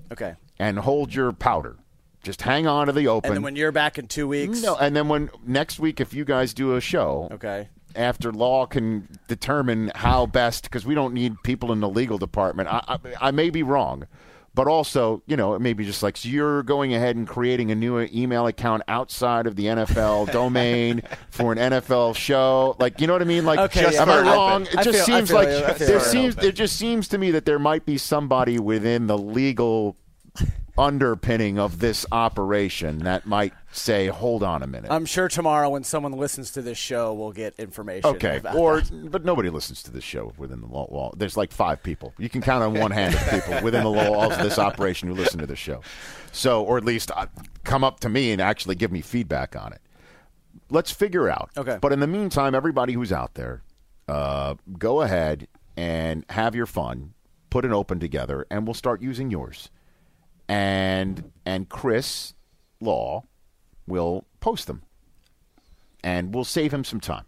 okay. and hold your powder. Just hang on to the open. And then when you're back in two weeks, no, and then when next week, if you guys do a show, okay. after law can determine how best, because we don't need people in the legal department. I, I, I may be wrong, but also, you know, it may be just like so you're going ahead and creating a new email account outside of the NFL domain for an NFL show. Like, you know what I mean? Like, Okay, just, yeah. am I wrong? It just feel- seems like you. I feel there seems Open. it just seems to me that there might be somebody within the legal underpinning of this operation that might say, "Hold on a minute." I'm sure tomorrow when someone listens to this show, we'll get information. Okay, or that. but nobody listens to this show within the law. Wall. There's like five people. You can count on one hand of people within the walls of this operation who listen to this show. So, or at least uh, come up to me and actually give me feedback on it. Let's figure out. Okay. But in the meantime, everybody who's out there, uh, go ahead and have your fun. Put an open together, and we'll start using yours. And and Chris Law will post them and we'll save him some time.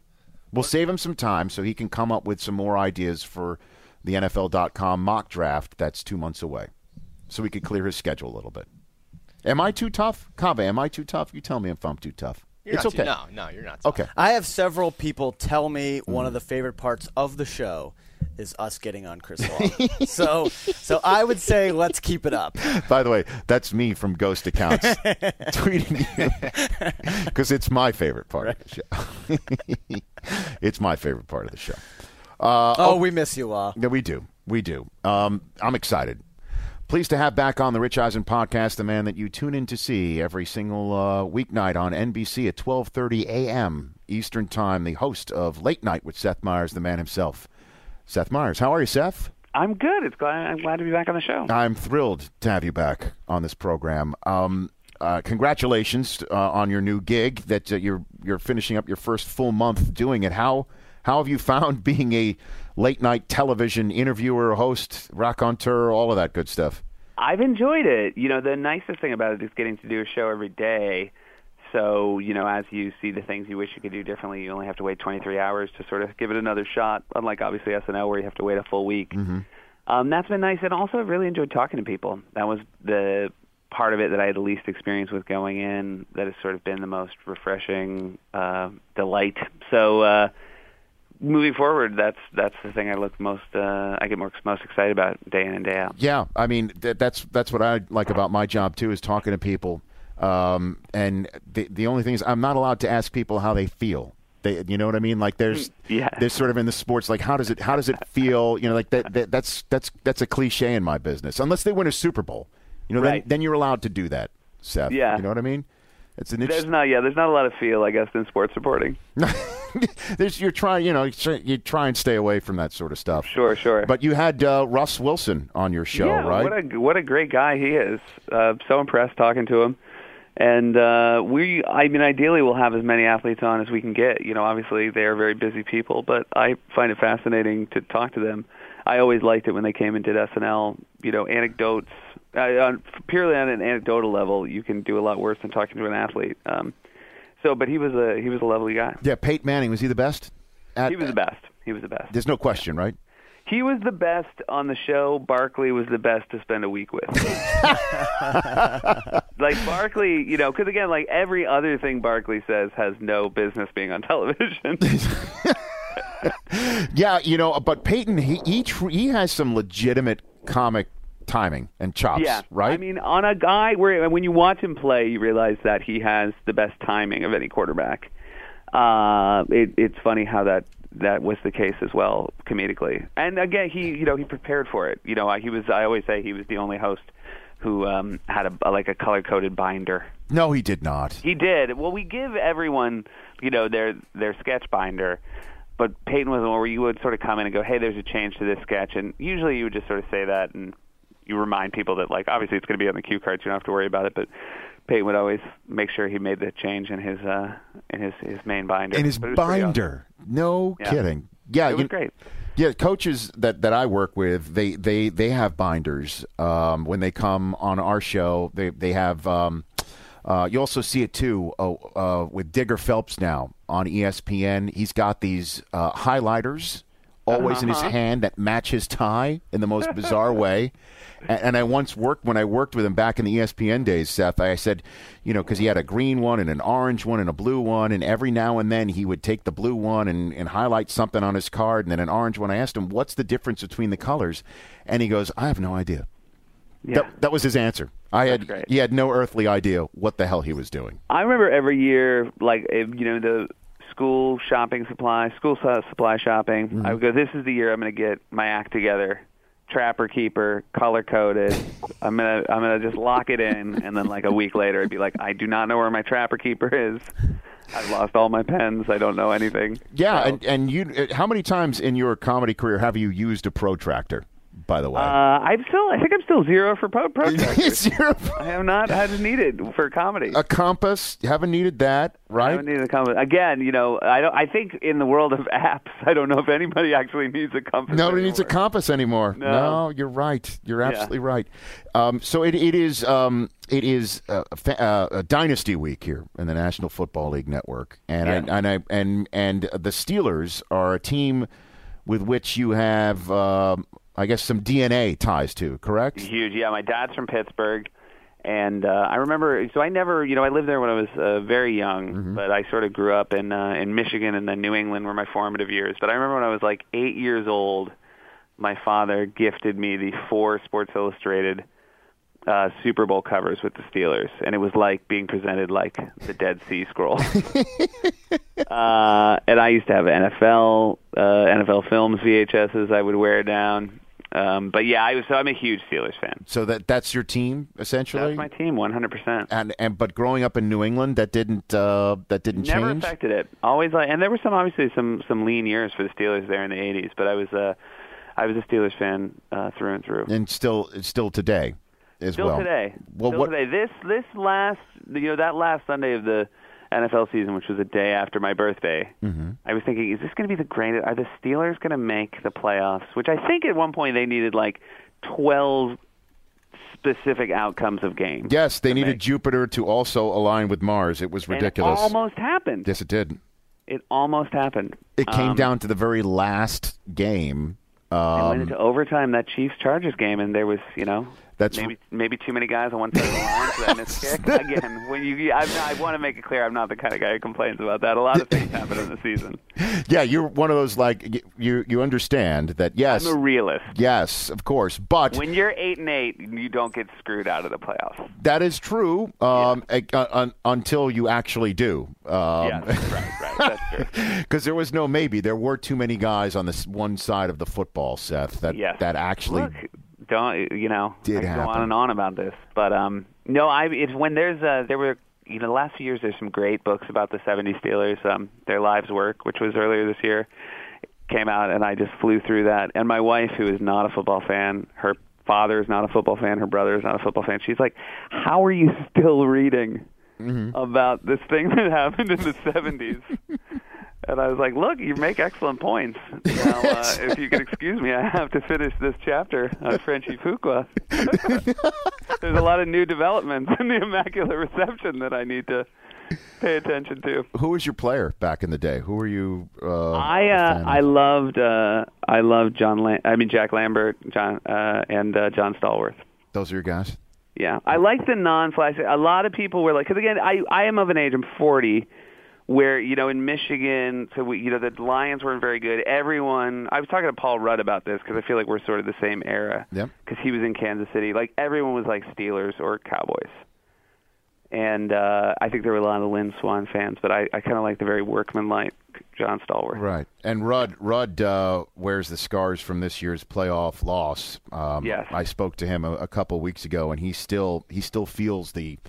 We'll save him some time so he can come up with some more ideas for the NFL.com mock draft that's two months away. So we could clear his schedule a little bit. Am I too tough? Kave, am I too tough? You tell me if I'm too tough. You're it's not too- okay. no, no, you're not. Okay. I have several people tell me one Mm. of the favorite parts of the show is us getting on Chris Law. so, so I would say let's keep it up. By the way, that's me from Ghost Accounts tweeting you because it's my favorite part of the show. it's my favorite part of the show. Uh, oh, we miss you, all. Yeah, we do. We do. Um, I'm excited. Pleased to have back on the Rich Eisen podcast the man that you tune in to see every single uh, weeknight on NBC at 12:30 a.m. Eastern Time. The host of Late Night with Seth Meyers, the man himself. Seth Meyers. how are you, Seth? I'm good. It's glad I'm glad to be back on the show. I'm thrilled to have you back on this program. Um, uh, congratulations uh, on your new gig that uh, you're you're finishing up your first full month doing it. How how have you found being a late night television interviewer, host, raconteur, all of that good stuff. I've enjoyed it. You know, the nicest thing about it is getting to do a show every day. So, you know, as you see the things you wish you could do differently, you only have to wait 23 hours to sort of give it another shot, unlike obviously SNL where you have to wait a full week. Mm-hmm. Um, that's been nice. And also, I've really enjoyed talking to people. That was the part of it that I had the least experience with going in that has sort of been the most refreshing uh, delight. So, uh, moving forward, that's that's the thing I look most uh, I get more, most excited about day in and day out. Yeah, I mean th- that's that's what I like about my job too is talking to people. Um, and the the only thing is I'm not allowed to ask people how they feel. They, you know what I mean? Like there's Yeah. there's sort of in the sports like how does it how does it feel? You know, like that, that that's that's that's a cliche in my business. Unless they win a Super Bowl, you know, Right. then then you're allowed to do that, Seth. Yeah. you know what I mean? It's an There's not yeah, there's not a lot of feel I guess in sports reporting. There's, you're trying, you know, you try- you try and stay away from that sort of stuff. Sure, sure. But you had uh, Russ Wilson on your show, yeah, right? What a what a great guy he is. Uh, so impressed talking to him. And uh, we, I mean, ideally, we'll have as many athletes on as we can get. You know, obviously they are very busy people, but I find it fascinating to talk to them. I always liked it when they came and did SNL. You know, anecdotes. Uh, on, purely on an anecdotal level, you can do a lot worse than talking to an athlete. Um, so, but he was a he was a lovely guy. yeah, Peyton Manning was he the best? At- He was the best. He was the best. There's no question, right? He was the best on the show. Barkley was the best to spend a week with. like Barkley, you know, because again, like every other thing Barkley says has no business being on television. Yeah, you know, but Peyton, he he, he has some legitimate comic timing and chops, yeah, right? I mean, on a guy where when you watch him play, you realize that he has the best timing of any quarterback. Uh, it, it's funny how that that was the case as well comedically. And again, he you know he prepared for it. You know, I, he was. I always say he was the only host who um, had a like a color coded binder. no, he did not. He did. Well, we give everyone, you know, their their sketch binder, but Peyton was the one where you would sort of come in and go, "Hey, there's a change to this sketch," and usually you would just sort of say that, and you remind people that, like, obviously it's going to be on the cue cards, you don't have to worry about it, but. Peyton would always make sure he made the change in his uh, in his his main binder. In his But it was pretty awesome. binder, no Yeah. kidding. Yeah, It was you- great. Yeah, coaches that, that I work with, they, they, they have binders um, when they come on our show. They they have. Um, uh, you also see it too uh, uh, with Digger Phelps now on ESPN. He's got these uh, highlighters always in his Uh-huh. hand that match his tie in the most bizarre way. And, and I once worked when I worked with him back in the ESPN days, Seth. I said, you know, because he had a green one and an orange one and a blue one, and every now and then he would take the blue one and, and highlight something on his card, and then an orange one. I asked him, "What's the difference between the colors?" And he goes, "I have no idea." Yeah. That, that was his answer. I had great. he had no earthly idea what the hell he was doing. I remember every year, like you know, the school shopping supply, school supply shopping. Mm-hmm. I would go. This is the year I'm going to get my act together. Trapper keeper, color coded. I'm gonna I'm gonna just lock it in, and then like a week later, I'd be like, I do not know where my trapper keeper is. I've lost all my pens. I don't know anything. Yeah, So- and and you, how many times in your comedy career have you used a protractor? By the way, uh, I'm still. I think I'm still zero for pro- protractors. Zero. I have not had it for comedy. a compass. You haven't needed that, I right? haven't needed a compass. Again, you know, I don't. I think in the world of apps, I don't know if anybody actually needs a compass. Nobody needs a compass anymore. No. you're right. You're Yeah. absolutely right. Um, so it, it is um, it is uh, a, uh, a dynasty week here in the National Football League Network, and Yeah. I, and I, and and the Steelers are a team with which you have, um I guess, some DNA ties to. Correct? Huge. Yeah, my dad's from Pittsburgh, and uh, I remember. So I never, you know, I lived there when I was uh, very young, Mm-hmm. but I sort of grew up in uh, in Michigan and then New England were my formative years. But I remember when I was like eight years old, my father gifted me the four Sports Illustrated uh, Super Bowl covers with the Steelers, and it was like being presented like the Dead Sea Scrolls. uh, and I used to have NFL uh, NFL films VHSs I would wear down. Um, but yeah, I was so I'm a huge Steelers fan. So that that's your team essentially. That's my team, 100. percent and and but growing up in New England, that didn't uh, that didn't Never change. affected it. Always like, and there were some obviously some some lean years for the Steelers there in the 80s. But I was uh, I was a Steelers fan uh, through and through. and still still today as Still well. today. Well, Still what today. This this last you know that last Sunday of the NFL season, which was a day after my birthday, Mm-hmm. I was thinking, is this going to be the greatest? Are the Steelers going to make the playoffs? Which I think at one point they needed like 12 specific outcomes of games. Yes, they needed Jupiter to also align with Mars. It was ridiculous. it almost happened. yes, it did. It almost happened. It came Um, down to the very last game. and went Um, into overtime that Chiefs Chargers game, and there was, you know, That's- maybe maybe too many guys on one side of the line for that missed kick. Again, when you, I'm not, I want to make it clear, I'm not the kind of guy who complains about that. A lot of things happen in the season. yeah, you're one of those like you you understand that yes, I'm a realist. yes, of course, but When you're eight and eight, you don't get screwed out of the playoffs. that is true um, uh, un- until you actually do. Um, yes, right, right. That's true. Because there was no maybe. There were too many guys on this one side of the football, Seth, that Yes. that actually Look, don't you know? Did I go on and on about this, but um, no, I it's when there's uh, there were you know the last few years there's some great books about the '70s Steelers, um, Their Life's Work, which was earlier this year, came out, and I just flew through that. And my wife, who is not a football fan, her father is not a football fan, her brother is not a football fan. She's like, "How are you still reading about this thing that happened in the '70s?" And I was like, "Look, you make excellent points. Now, uh, if you could excuse me, I have to finish this chapter on Frenchy Fuqua. There's a lot of new developments in the Immaculate Reception that I need to pay attention to. Who was your player back in the day? Who were you? Uh, I uh. I loved uh, I loved John. Lam- I mean Jack Lambert, John uh, and uh, John Stallworth. Those are your guys. Yeah, I like the non-flash. A lot of people were like, because again, I I am of an age. I'm 40. Where you know in Michigan, so we, you know the Lions weren't very good. Everyone, I was talking to Paul Rudd about this because I feel like we're sort of the same era. Yep. Because he was in Kansas City, like everyone was like Steelers or Cowboys, and uh, I think there were a lot of Lynn Swann fans, but I I kind of like the very workmanlike John Stallworth. Right. And Rudd Rudd uh, wears the scars from this year's playoff loss. Um, Yes. I spoke to him a, a couple weeks ago, and he still he still feels the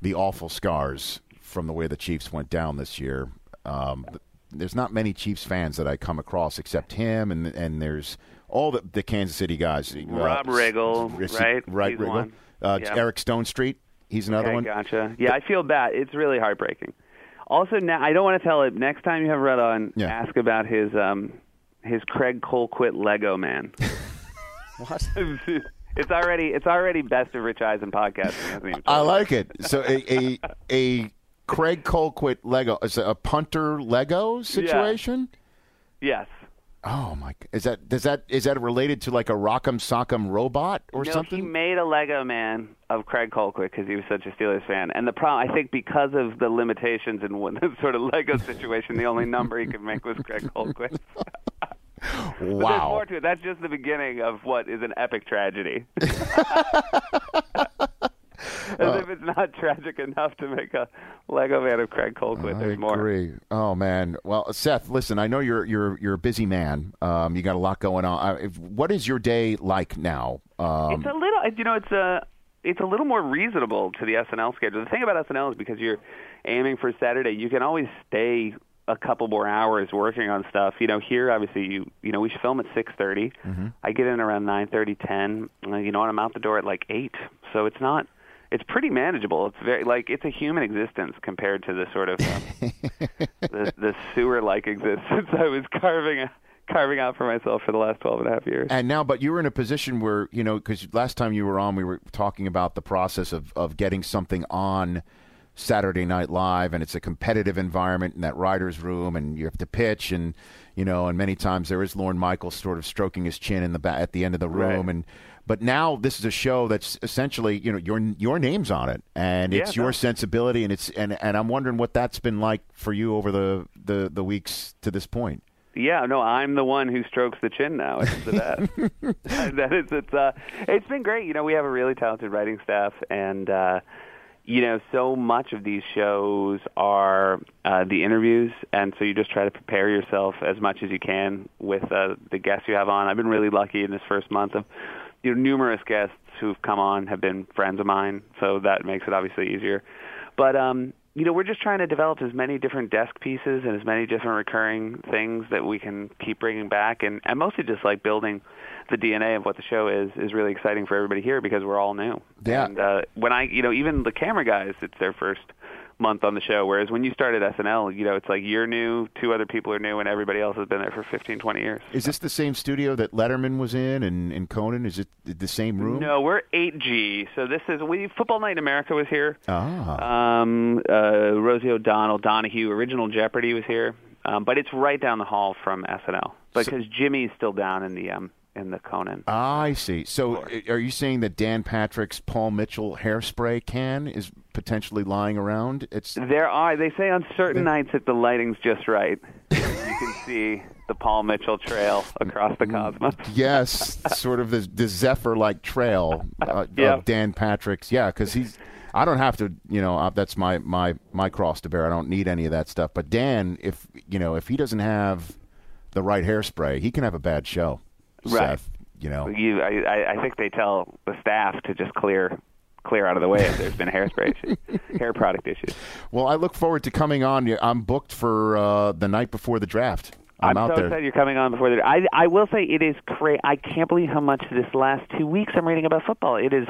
the awful scars from the way the Chiefs went down this year. Um, there's not many Chiefs fans that I come across except him, and and there's all the, the Kansas City guys. Uh, Rob Riggle, Risky- right? Right, Riggle. Uh, Yeah. Eric Stonestreet. He's another okay, one. Gotcha. Yeah, I feel bad. It's really heartbreaking. Also, now I don't want to tell it. Next time you have Red on, Yeah. ask about his um his Craig Colquitt Lego man. What? it's already it's already best of Rich Eisen podcasting. hasn't I like it. So a a, a Craig Colquitt Lego is it a punter Lego situation. Yes. Oh my! Is that does that is that related to like a Rock'em Sock'em robot or no, something? he made a Lego man of Craig Colquitt because he was such a Steelers fan. And the problem, I think, because of the limitations in this sort of Lego situation, the only number he could make was Craig Colquitt. But there's more to it. That's just the beginning of what is an epic tragedy. As if it's not tragic enough to make a Lego man of Craig Colquitt. I There's more. agree. Oh man. Well, Seth, listen. I know you're you're you're a busy man. Um, you got a lot going on. Uh, if- what is your day like now? Um, It's a little, you know, it's a it's a little more reasonable to the SNL schedule. The thing about SNL is because you're aiming for Saturday, you can always stay a couple more hours working on stuff. You know, here obviously you you know we should film at 6:30. Mm-hmm. I get in around nine thirty, ten. Uh, you know, and I'm out the door at like eight. So it's not. It's pretty manageable. It's very like it's a human existence compared to the sort of um, the, the sewer-like existence I was carving carving out for myself for the last twelve and a half years. And now, but you were in a position where you know, because last time you were on, we were talking about the process of of getting something on Saturday Night Live, and it's a competitive environment in that writers' room, and you have to pitch, and you know, and many times there is Lorne Michaels sort of stroking his chin in the ba- at the end of the room, Right. and. But now this is a show that's essentially, you know, your your name's on it, and Yeah, it's your no. sensibility, and it's and and I'm wondering what that's been like for you over the the, the weeks to this point. Yeah, no, I'm the one who strokes the chin now. It's the best. that is, it's uh, it's been great. You know, we have a really talented writing staff, and uh, you know, so much of these shows are uh, the interviews, and so you just try to prepare yourself as much as you can with uh, the guests you have on. I've been really lucky in this first month of you know numerous guests who've come on have been friends of mine, so that makes it obviously easier. But um, you know, we're just trying to develop as many different desk pieces and as many different recurring things that we can keep bringing back, and, and mostly just like building the DNA of what the show is is really exciting for everybody here because we're all new. Yeah. And uh, when I, you know, even the camera guys, it's their first month on the show. Whereas when you started SNL, you know, it's like you're new, two other people are new, and everybody else has been there for 15, 20 years. Is this the same studio that Letterman was in and, and Conan? Is it the same room? No, we're 8G. So this is we Football Night in America was here. Ah. Um, uh, Rosie O'Donnell, Donahue, original Jeopardy was here. Um, but it's right down the hall from SNL because Jimmy's still down in the um in the Conan. Ah, I see. So, are you saying that Dan Patrick's Paul Mitchell hairspray can is potentially lying around? It's There are. They say on certain nights if the lighting's just right, you can see the Paul Mitchell trail across the cosmos. yes, sort of the, the Zephyr-like trail uh, Yeah. of Dan Patrick's. Yeah, because he's. I don't have to, you know. Uh, that's my my my cross to bear. I don't need any of that stuff. But Dan, if you know, if he doesn't have the right hairspray, he can have a bad show. Right. Seth, you know. You, I, I- think they tell the staff to just clear clear out of the way if there's been hairspray issues, hair product issues. Well, I look forward to coming on. I'm booked for uh, the night before the draft. I'm, out so there. excited you're coming on before the. I I will say it is crazy. I can't believe how much this last two weeks I'm reading about football. It is,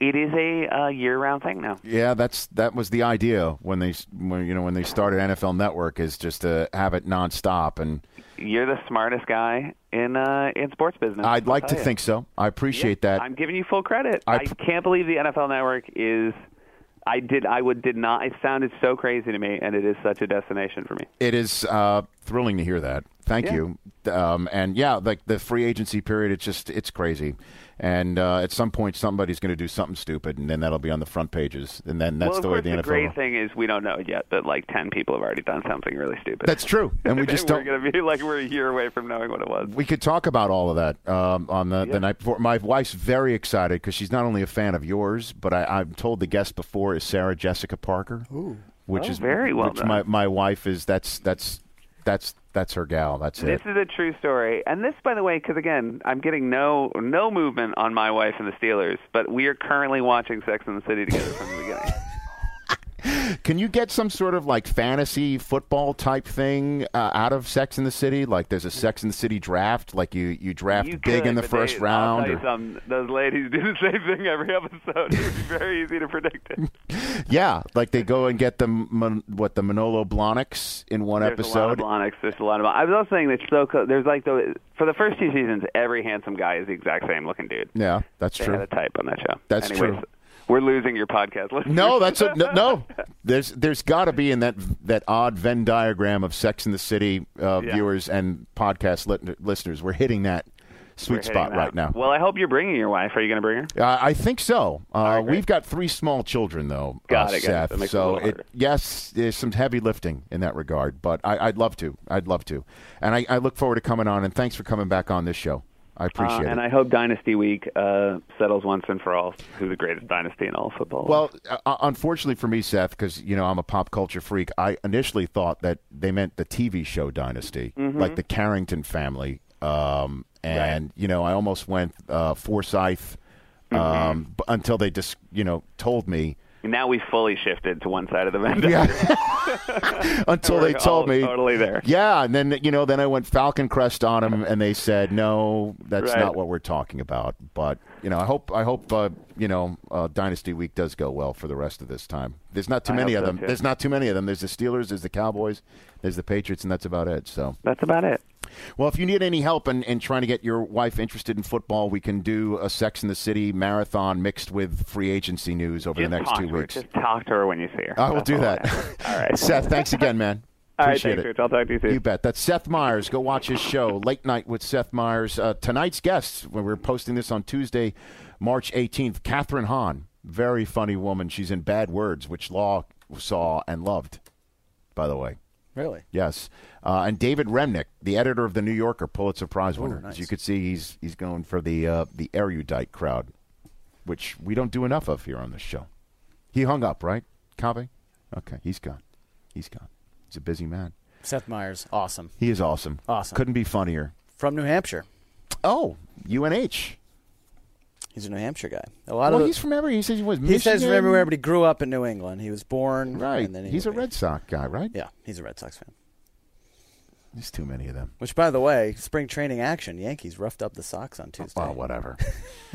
it is a uh, year-round thing now. Yeah, that's that was the idea when they when, you know when they started NFL Network is just to have it nonstop, and You're the smartest guy in uh, in sports business. I'd like to you. think so. I appreciate that. I'm giving you full credit. I I, can't believe the NFL Network is. I did. I would did not. It sounded so crazy to me, and it is such a destination for me. It is uh, thrilling to hear that. Thank Yeah. you. Um, and yeah, like the free agency period, it's just it's crazy. And uh, at some point, somebody's going to do something stupid, and then that'll be on the front pages. And then that's well, the way the the NFL. great thing is we don't know yet, but like ten people have already done something really stupid. That's true, and we just we're don't. going to be like we're a year away from knowing what it was. We could talk about all of that um, on the, the night before. My wife's very excited because she's not only a fan of yours, but I, I'm told the guest before is Sarah Jessica Parker, which Oh, is very well Which done. my, my wife is that's that's that's that's her gal. That's it. This is a true story, and this, by the way, because again, I'm getting no no movement on my wife and the Steelers, but we are currently watching Sex and the City together from the beginning. Can you get some sort of like fantasy football type thing uh, out of Sex in the City? Like there's a Sex in the City draft, like you you draft You big could, in the first they, round. I'll tell you or- Those ladies do the same thing every episode. It would be very easy to predict it. yeah, like they go and get the what the Manolo Blahniks in one There's episode. a lot of Blahniks. There's a lot of. I was also saying that so co- there's like the for the first two seasons, every handsome guy is the exact same looking dude. Yeah, that's They true. had a type on that show. That's Anyways, true. We're losing your podcast. listeners. No, that's a, no, no. There's there's got to be in that that odd Venn diagram of Sex in the City uh, Yeah. viewers and podcast lit- listeners. We're hitting that sweet spot that. right now. Well, I hope you're bringing your wife. Are you going to bring her? Uh, I think so. Uh, right, we've got three small children, though. Got uh, it, got it. Seth. Makes it so little harder. yes, there's some heavy lifting in that regard, but I, I'd love to. I'd love to, and I, I look forward to coming on. And thanks for coming back on this show. I appreciate Uh, and it. I hope Dynasty Week uh, settles once and for all who the greatest dynasty in all of football. Well, uh, unfortunately for me, Seth, because you know I'm a pop culture freak, I initially thought that they meant the TV show Dynasty, Mm-hmm. like the Carrington family, um, and you know I almost went uh, Forsyth Mm-hmm. um, b- until they just you know told me now we fully shifted to one side of the Venn. Yeah. until they told me totally there. Yeah, and then you know then I went Falcon Crest on them, and they said no, that's Right. not what we're talking about. But you know I hope I hope uh, you know uh, Dynasty Week does go well for the rest of this time. There's not too I many of them. too. There's not too many of them. There's the Steelers, there's the Cowboys, there's the Patriots, and that's about it. So That's about it. Well, if you need any help in, in trying to get your wife interested in football, we can do a Sex in the City marathon mixed with free agency news over Just the next two her. weeks. Just talk to her when you see her. I will That's do all that. All right. Seth, thanks again, man. All right, Appreciate thanks, it. I'll talk to you soon. You bet. That's Seth Meyers. Go watch his show, Late Night with Seth Meyers. Uh, tonight's guest, when we're posting this on Tuesday, March 18th, Kathryn Hahn. Very funny woman. She's in Bad Words, which Law saw and loved, by the way. Really? Yes. Uh, and David Remnick, the editor of the New Yorker, Pulitzer Prize winner. nice. As you could see, he's he's going for the uh, the erudite crowd, which we don't do enough of here on this show. He hung up, right, Covey? Okay, he's gone. He's gone. He's a busy man. Seth Meyers, awesome. He is awesome. Awesome. Couldn't be funnier. From New Hampshire. Oh, UNH. He's a New Hampshire guy. A lot Well, of he's from everywhere. He says he was. he says from everywhere, but he grew up in New England. He was born Right. And then he he's a. Red Sox guy, right? Yeah, he's a Red Sox fan. There's too many of them. Which, by the way, spring training action. Yankees roughed up the Sox on Tuesday. Well, whatever.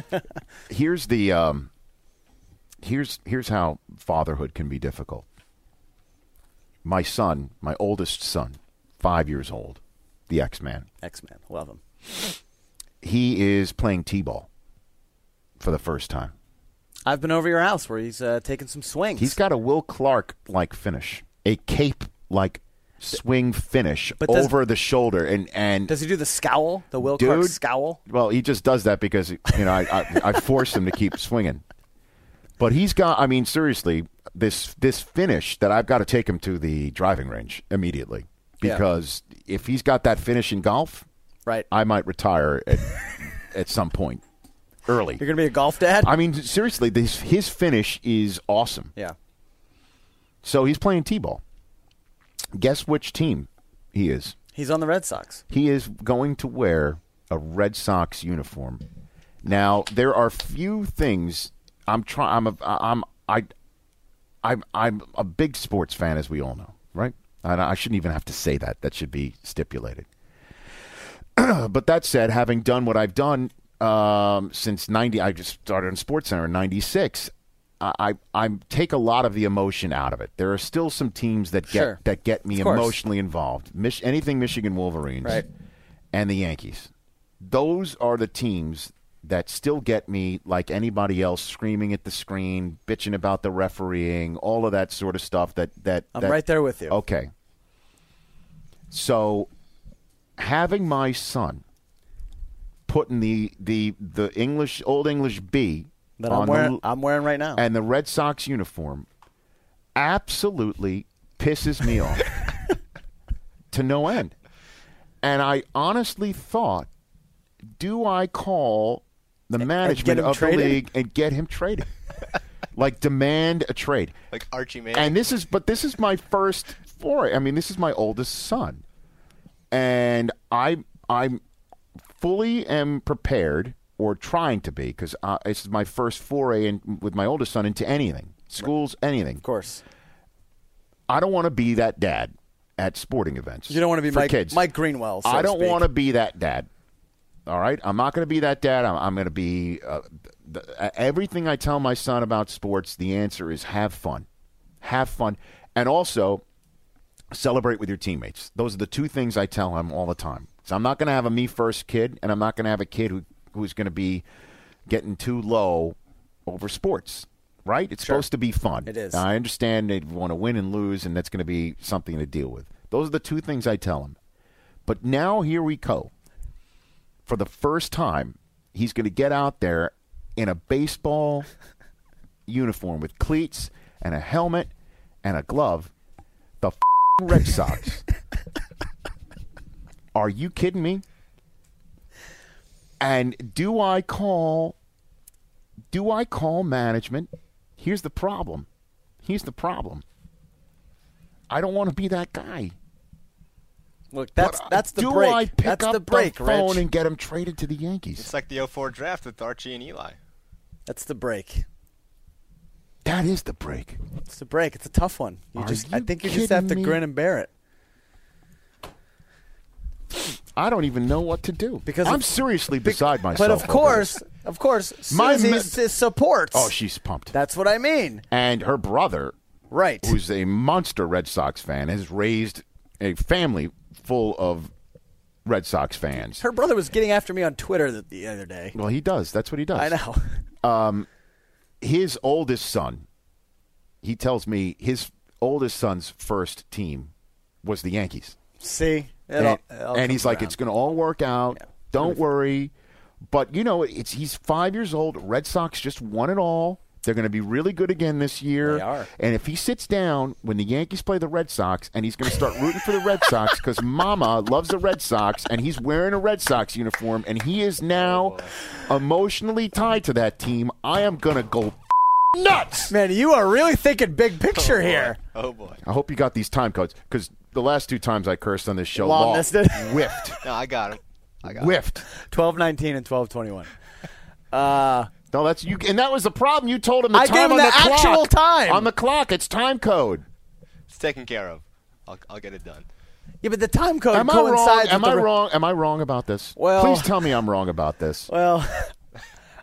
here's the um, here's here's how fatherhood can be difficult. my son, my oldest son, five years old, the X Man. X Man, love him. He is playing t-ball for the first time. I've been over your house where he's uh, taking some swings. He's got a Will Clark like finish, a cape like swing finish But does- over the shoulder, and and Does he do the scowl? The Will Clark scowl? Well, he just does that because you know I, I, I force him to keep swinging. But he's got. I mean, seriously, this this finish that I've got to take him to the driving range immediately Yeah. because if he's got that finish in golf, Right. I might retire at at some point early. You're gonna be a golf dad? I mean, seriously, this his finish is awesome. yeah. So he's playing t-ball. Guess which team he is? He's on the Red Sox. he is going to wear a Red Sox uniform. Now there are few things I'm trying. I'm a, I'm I I'm I'm a big sports fan, as we all know, right? And I shouldn't even have to say that. That should be stipulated. but that said, having done what I've done um, since '90, I just started on Sports Center in '96. I, I I take a lot of the emotion out of it. There are still some teams that get Sure. that get me emotionally involved. Mich- anything Michigan Wolverines, Right. and the Yankees. Those are the teams that still get me like anybody else screaming at the screen, bitching about the refereeing, all of that sort of stuff that that I'm that- right there with you. Okay. So having my son putting the the the English old English B That I'm the wearing. l- I'm wearing right now. and the Red Sox uniform absolutely pisses me off to no end. And I honestly thought, do I call the management of traded? the league and get him traded? like demand a trade. Like Archie Manning. And this is but this is my first foray. I mean, this is my oldest son. And I I'm fully am prepared or trying to be because uh, this is my first foray in, with my oldest son into anything schools anything. Of course. i don't want to be that dad at sporting events You don't want to be for Mike, kids. Mike Greenwell. So i don't want to be that dad all right? I'm not going to be that dad. I'm, I'm going to be uh, th- th- everything i tell my son about sports the answer is have fun. Have fun. And also celebrate with your teammates. Those are the two things i tell him all the time so i'm not going to have a me first kid and i'm not going to have a kid who, who's going to be getting too low over sports right? It's supposed to be fun. It is. i understand they want to win and lose and that's going to be something to deal with. Those are the two things i tell him. But now here we go. For the first time he's going to get out there in a baseball uniform with cleats and a helmet and a glove the red sox are you kidding me and do i call do i call management here's the problem here's the problem i don't want to be that guy Look, that's But, uh, that's the do break. I pick that's up the break, phone Rich. and get him traded to the Yankees? It's like the 04 draft with Archie and Eli. That's the break. That is the break. It's the break. It's a tough one. You Are just, I think you just have to me? grin and bear it. I don't even know what to do Because I'm of- seriously beside myself. But of course, of course, My Susie me- supports. Oh, she's pumped. That's what I mean. and her brother, Right. who's a monster Red Sox fan, has raised a family full of Red Sox fans. Her brother was getting after me on Twitter the, the other day. well, he does. That's what he does. I know. Um, his oldest son, he tells me his oldest son's first team was the Yankees. See, It and, it all and he's comes like, it's going to all work out. Don't worry. But you know, it's he's five years old. Red Sox just won it all. They're going to be really good again this year. They are. And if he sits down when the Yankees play the Red Sox, and he's going to start rooting for the Red Sox because Mama loves the Red Sox, and he's wearing a Red Sox uniform, and he is now oh, emotionally tied to that team, I am going to go nuts. Man, you are really thinking big picture here. Oh boy. I hope you got these time codes because the last two times I cursed on this show, Law Law missed it. whiffed, No, I got him. I got him. whiffed. Twelve nineteen and twelve twenty one. Uh, No, that's you, and that was the problem. You told him the I time gave him on the clock. actual time. on the clock. It's time code. It's taken care of. I'll, I'll get it done. yeah, but the time code Am I wrong? Am with I the, wrong? Am I wrong about this? Well- please tell me I'm wrong about this. Well,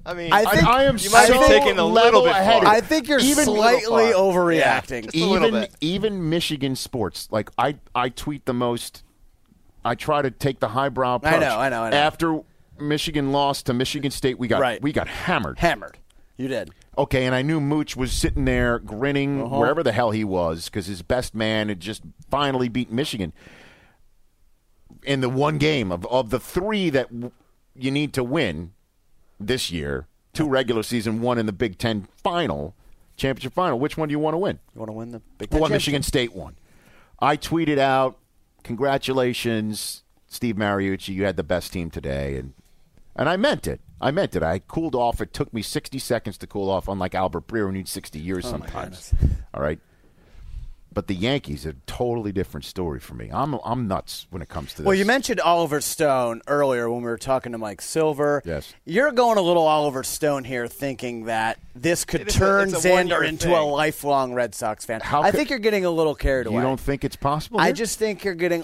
I mean, I think I am you might so be taking a little bit ahead. far. I think you're Even- slightly far. overreacting. Just a little even bit. even Michigan sports, like I I tweet the most. I try to take the highbrow approach. I know, I know, I know. After Michigan lost to Michigan State, we got Right. we got hammered. Hammered. You did. Okay, and I knew Mooch was sitting there grinning Uh-huh. wherever the hell he was because his best man had just finally beat Michigan in the one game of, of the three that w- you need to win this year two regular season, one in the Big Ten final, championship final. Which one do you want to win? You want to win the Big The Ten one championship? Michigan State won. I tweeted out, "Congratulations, Steve Mariucci. You had the best team today," and and I meant it. I meant it. I cooled off. It took me 60 seconds to cool off, unlike Albert Breer, who needs 60 years Oh, sometimes. All right. But the Yankees are a totally different story for me. I'm I'm nuts when it comes to this. Well, you mentioned Oliver Stone earlier when we were talking to Mike Silver. Yes. You're going a little Oliver Stone here, thinking that this could It is a- turn a Xander into a lifelong Red Sox fan. How I could- think you're getting a little carried away. you don't think it's possible? I just think you're getting.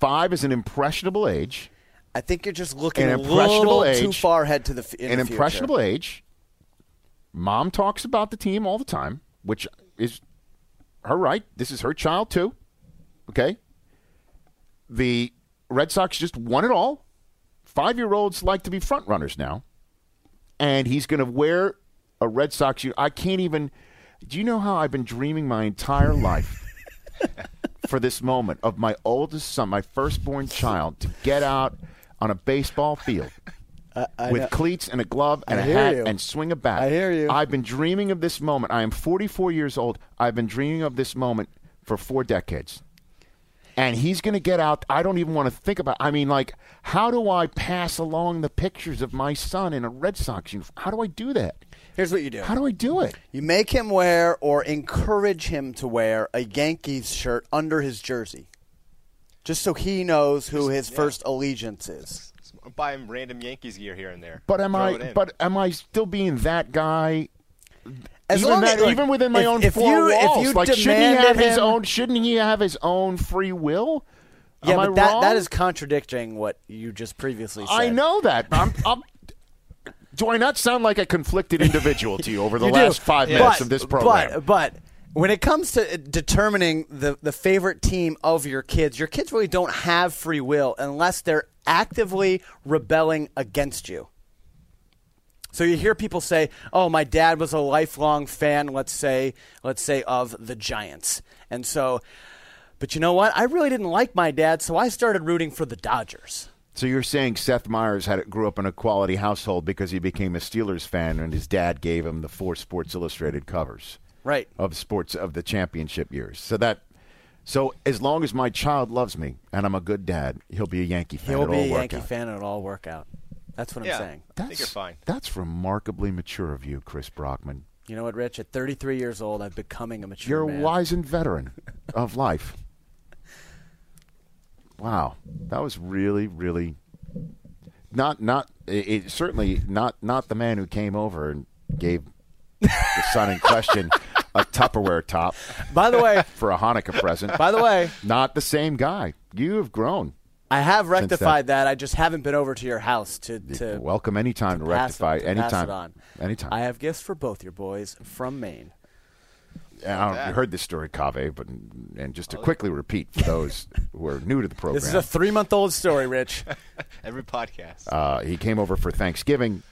five is an impressionable age. I think you're just looking An a impressionable little too far ahead to the in an the impressionable age. Mom talks about the team all the time, which is her right. This is her child too. Okay. The Red Sox just won it all. Five year olds like to be front runners now, and he's going to wear a Red Sox. I can't even. Do you know how I've been dreaming my entire life? for this moment of my oldest son, my firstborn child, to get out on a baseball field I with know. cleats and a glove and I a hat you. and swing a bat. I hear you. I've been dreaming of this moment. I am 44 years old. I've been dreaming of this moment for four decades. And he's going to get out. I don't even want to think about. I mean, like, how do I pass along the pictures of my son in a Red Sox uniform? How do I do that? Here's what you do. How do I do it? You make him wear or encourage him to wear a Yankees shirt under his jersey, just so he knows who his first allegiance is. Buy him random Yankees gear here and there. But am Throw I? But am I still being that guy? As even, long that, as- look, even within my if- own if four you- if walls, you like shouldn't he have demanded his own? Shouldn't he have his own free will? Yeah, Am I but that, wrong? that is contradicting what you just previously said. I know that. I'm, I'm, do I not sound like a conflicted individual to you over the You do. last five But- minutes of this program? But, but when it comes to determining the, the favorite team of your kids, your kids really don't have free will unless they're actively rebelling against you. So you hear people say, "Oh, my dad was a lifelong fan, let's say, let's say of the Giants." And so but you know what? I really didn't like my dad, so I started rooting for the Dodgers. so you're saying Seth Meyers had grew up in a quality household because he became a Steelers fan and his dad gave him the four Sports Illustrated covers Right. of sports of the championship years. So that. So as long as my child loves me and I'm a good dad, he'll be a Yankee fan. He'll be all a work Yankee out. fan and it'll all work out. That's what I'm Yeah. saying. I think you're fine. That's remarkably mature of you, Chris Brockman. You know what, Rich? At 33 years old, I'm becoming a mature You're a man. wizened veteran of life. Wow, that was really, really not not it, it- certainly not not the man who came over and gave the son in question a Tupperware top By the way, for a Hanukkah present. by the way, Not the same guy. You have grown. I have rectified that. I just haven't been over to your house to to Welcome anytime to, pass it- rectify. to pass anytime. it on. Anytime. I have gifts for both your boys from Maine. I don't you heard this story, Cave, but and just to quickly repeat for those who are new to the program. This is a three-month-old story, Rich. Every podcast. Uh, he came over for Thanksgiving,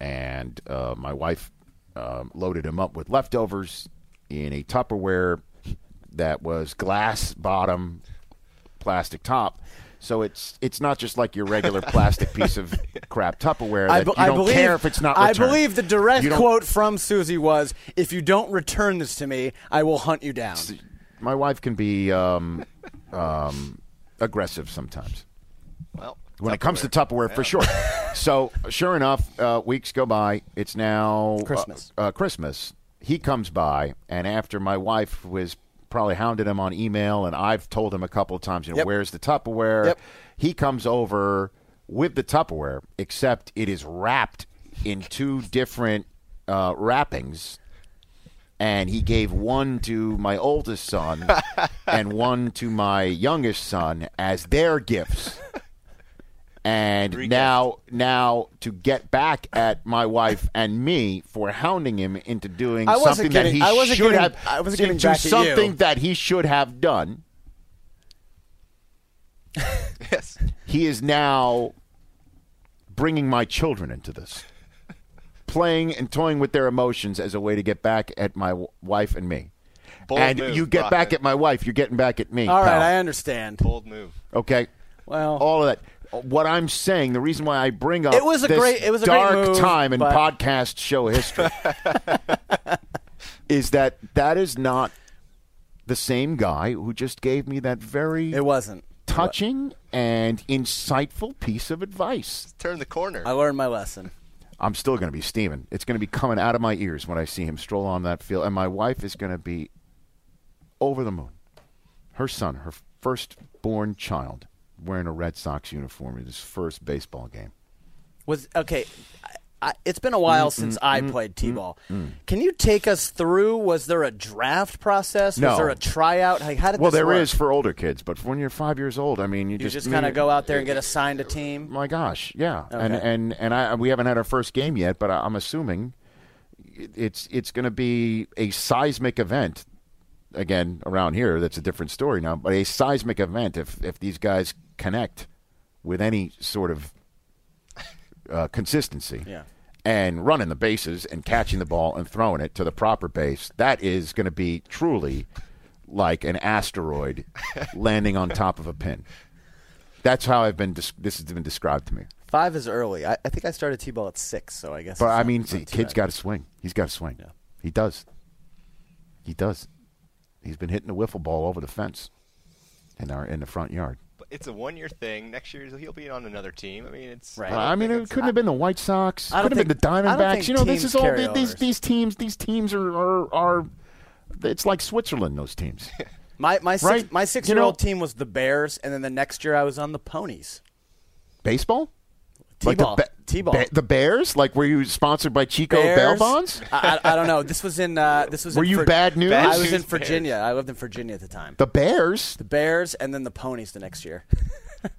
and uh, my wife um, loaded him up with leftovers in a Tupperware that was glass bottom, plastic top. So it's it's not just like your regular plastic piece of crap Tupperware that I, be- you don't believe, care if it's not. Returned. I believe the direct quote from Susie was, "If you don't return this to me, I will hunt you down." My wife can be um, um, aggressive sometimes. well, when it comes to Tupperware, for sure. so, sure enough, uh, weeks go by. It's now uh, Christmas. Uh, Christmas. He comes by, and after my wife was probably hounded him on email, and I've told him a couple of times, you know, Yep. where's the Tupperware? Yep. He comes over with the Tupperware, except it is wrapped in two different uh, wrappings. And he gave one to my oldest son and one to my youngest son as their gifts And Reguessed. now, now to get back at my wife and me for hounding him into doing something getting- that he I wasn't should getting- have, I wasn't getting into back at you. something that he should have done. Yes. He is now bringing my children into this, playing and toying with their emotions as a way to get back at my w- wife and me. Bold and move, you get back at my wife, you're getting back at me. All right, pal. I understand. Bold move. Okay. Well, all of that. What I'm saying, the reason why I bring up It was a this great- it was a great dark move, time in but- podcast show history is that that is not the same guy who just gave me that very it wasn't. touching and insightful piece of advice. Turn the corner. I learned my lesson. I'm still going to be steaming. It's going to be coming out of my ears when I see him stroll on that field, and my wife is going to be over the moon. Her son, her firstborn child, wearing a Red Sox uniform in his first baseball game. Was okay. I, it's been a while Mm, since mm, I mm, played mm, t-ball. mm. Can you take us through? Was there a draft process? No. Was there a tryout? Like, how did Well, there work? is for older kids, but when you're five years old, I mean, you, You just just kind of go out there and get assigned a team. My gosh, yeah, and Okay. and and I we haven't had our first game yet, but I, I'm assuming it's it's going to be a seismic event. Again, around here, that's a different story now. But a seismic event if if these guys connect with any sort of uh, consistency, Yeah. and running the bases and catching the ball and throwing it to the proper base, that is going to be truly like an asteroid landing on top of a pin. That's how I've been. This has been described to me. Five is early. I, I think I started t-ball at six, so I guess. But I mean, see, kid's got to swing. He's got to swing. He does. He does. He's been hitting the wiffle ball over the fence in our in the front yard. But it's a one-year thing. Next year he'll be on another team. I mean, it's. Right. Uh, I mean, it couldn't have been the White Sox. I don't Could have been the think- I don't Diamondbacks. You know, this is all carry these these teams. These teams are are, are it's like Switzerland. Those teams. My my six, my six year old know- team was the Bears, and then the next year I was on the Ponies. Baseball. T-ball. the, Ba- T-ball. Ba- the Bears. Like were you sponsored by Chico Bail Bears? Bonds? I, I, I don't know. This was in. Uh, this was. Were in you Vir- bad news? I was in news Virginia. I lived in Virginia at the time. The Bears. The Bears, and then the Ponies the next year.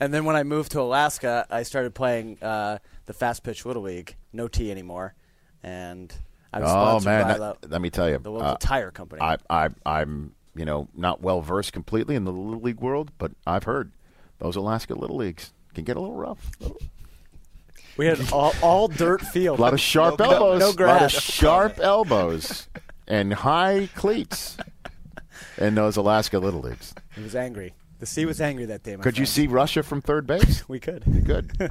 and then when I moved to Alaska, I started playing uh, the fast pitch little league. No T anymore, and I was Oh sponsored man, by that- the, let me tell you, the local uh, tire company. I, I, I'm, you know, not well versed completely in the little league world, but I've heard those Alaska little leagues can get a little rough. we had all, all dirt field. A lot of sharp no, elbows. No, A lot of sharp elbows and high cleats in those Alaska little leagues. He was angry. The sea was angry that day. My Could you see Russia from third base? We could. Good.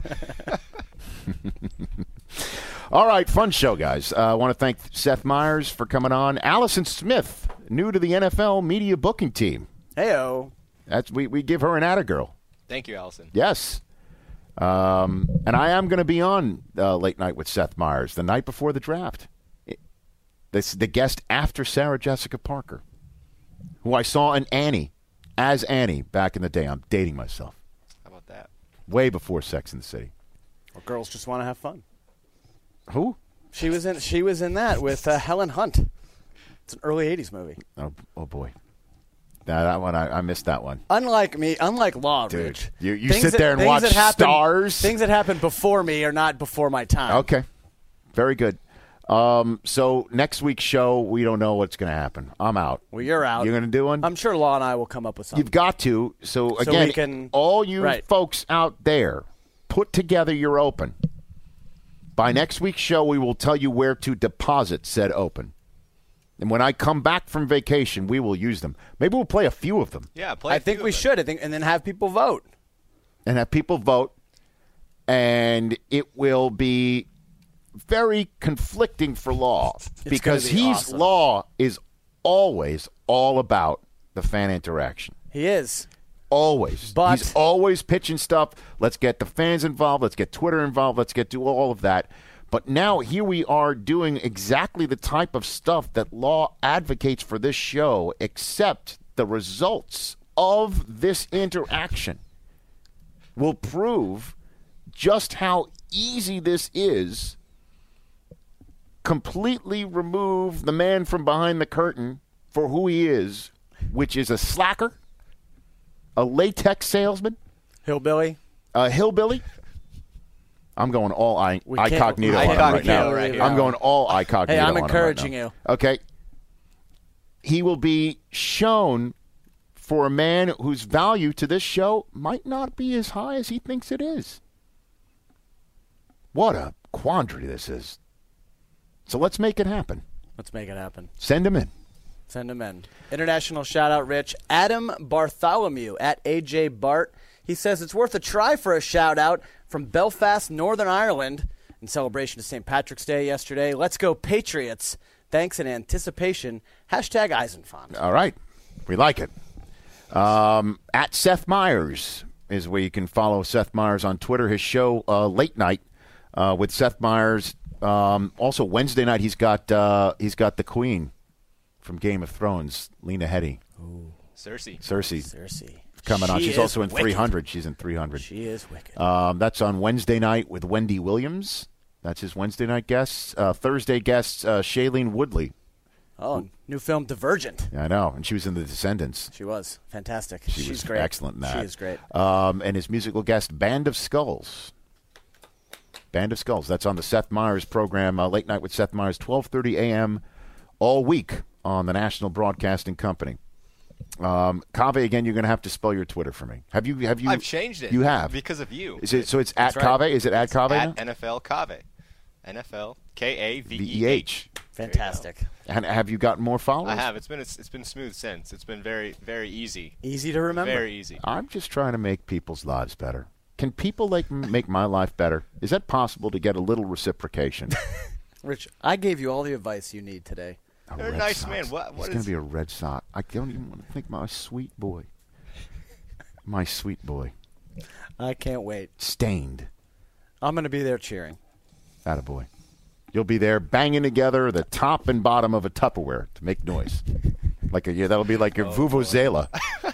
All right, fun show, guys. Uh, I want to thank Seth Meyers for coming on. Allison Smith, new to the NFL media booking team. Heyo. That's we, we give her an atta girl. Thank you, Allison. Yes. Um, and I am going to be on uh, late night with Seth Meyers the night before the draft. This the guest after Sarah Jessica Parker, who I saw in Annie as Annie back in the day. I'm dating myself. How about that? Way before Sex in the City. Well, girls just want to have fun. Who? She was in. She was in that with uh, Helen Hunt. It's an early '80s movie. Oh, oh boy. Now, that one I, I missed that one. Unlike me, unlike Law Dude, Ridge, you- you sit that- there and watch that happen- stars? Things that happened before me are not before my time. Okay. Very good. Um, so next week's show, we don't know what's going to happen. I'm out. Well, you're out. You're going to do one? I'm sure Law and I will come up with something. You've got to. So So again, we can- all you right. folks out there, put together your open. By next week's show, we will tell you where to deposit said open. And when I come back from vacation, we will use them. Maybe we'll play a few of them Yeah, play. I think we should. I think, and then have people vote. and have people vote. And it will be very conflicting for Law because be he's awesome. Law is always all about the fan interaction. He is. Always. But- He's always pitching stuff. Let's get the fans involved. Let's get Twitter involved. Let's get do all of that. But now here we are doing exactly the type of stuff that law advocates for this show, except the results of this interaction will prove just how easy this is. Completely remove the man from behind the curtain for who he is, which is a slacker, a latex salesman, Hillbilly. Uh, hillbilly. I'm going all I, We can't- incognito I on him right now. right. I'm going all incognito. Hey, I'm right encouraging now. you. Okay. He will be shown for a man whose value to this show might not be as high as he thinks it is. What a quandary this is. So let's make it happen. Let's make it happen. Send him in. Send him in. International shout out, Rich. Adam Bartholomew at AJ Bart. He says it's worth a try for a shout out from Belfast, Northern Ireland, in celebration of St. Patrick's Day yesterday. Let's go, Patriots. Thanks in anticipation. Hashtag Eisenfont. All right. We like it. Um, at Seth Meyers is where you can follow Seth Meyers on Twitter. His show, uh, Late Night, uh, with Seth Meyers. Um, also, Wednesday night, he's got uh, he's got the Queen from Game of Thrones, Lena Headey. Cersei. Cersei. Cersei. Coming on. She's also in wicked. 300. She's in 300. She is wicked. Um, that's on Wednesday night with Wendy Williams. That's his Wednesday night guests. Uh, Thursday guests, uh, Shailene Woodley. Oh, new film Divergent. I know. And she was in The Descendants. She was fantastic. She She's was great. excellent in that. She is great. Um, and his musical guest, Band of Skulls. Band of Skulls. That's on the Seth Meyers program, uh, Late Night with Seth Meyers, 12.30 a.m. all week on the National Broadcasting Company. Um, Cave, again, you're going to have to spell your Twitter for me. Have you? Have you? I've changed it. You have because of you. Is it so? It's at That's right. Is it at It's Cave? At now? NFL Cave. NFL K A V E H. Fantastic. And have you gotten more followers? I have. It's been it's been smooth since. It's been very very easy. Easy to remember. Very easy. I'm just trying to make people's lives better. Can people like make my life better? Is that possible to get a little reciprocation? Rich, I gave you all the advice you need today. A You're a Red nice Sox. man. What- what He's what going to be a Red Sox. I don't even want to think my sweet boy. My sweet boy. I can't wait. Stained. I'm going to be there cheering. boy. You'll be there banging together the top and bottom of a Tupperware to make noise. Like a yeah, that'll be like a oh, vuvuzela.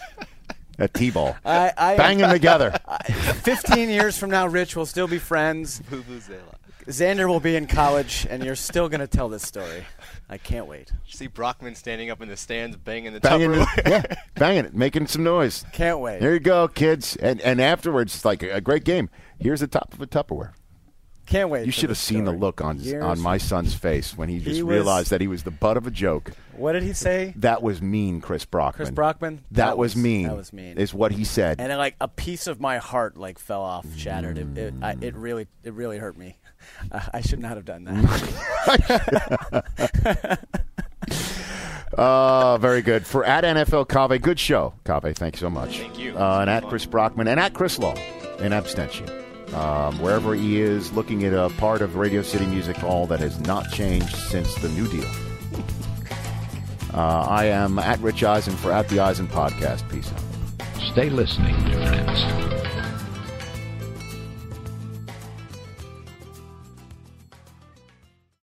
A T-ball. I, I Banging together. 15 years from now, Rich will still be friends. Vuvuzela. Xander will be in college, and you're still going to tell this story. I can't wait. See Brockman standing up in the stands, banging the banging Tupperware. it, yeah, banging it, making some noise. Can't wait. There you go, kids. And and afterwards, it's like a, a great game. Here's the top of a Tupperware. Can't wait. You should have this seen the look on Years on my son's face when he just He was- realized that he was the butt of a joke. What did he say? That was mean, Chris Brockman. Chris Brockman? That, That was, was- mean. that was mean. Is what he said. And then, like a piece of my heart like fell off, shattered. It it, I, it really it really hurt me. Uh, I should not have done that. Uh, very good. For at NFL Cave, good show. Cave, thanks so much. Thank you. Uh, and at Chris Brockman and at Chris Law in abstention. Um, wherever he is, looking at a part of Radio City Music Hall that has not changed since the New Deal. Uh, I am at Rich Eisen for At the Eisen Podcast. Peace out. Stay listening, dear friends.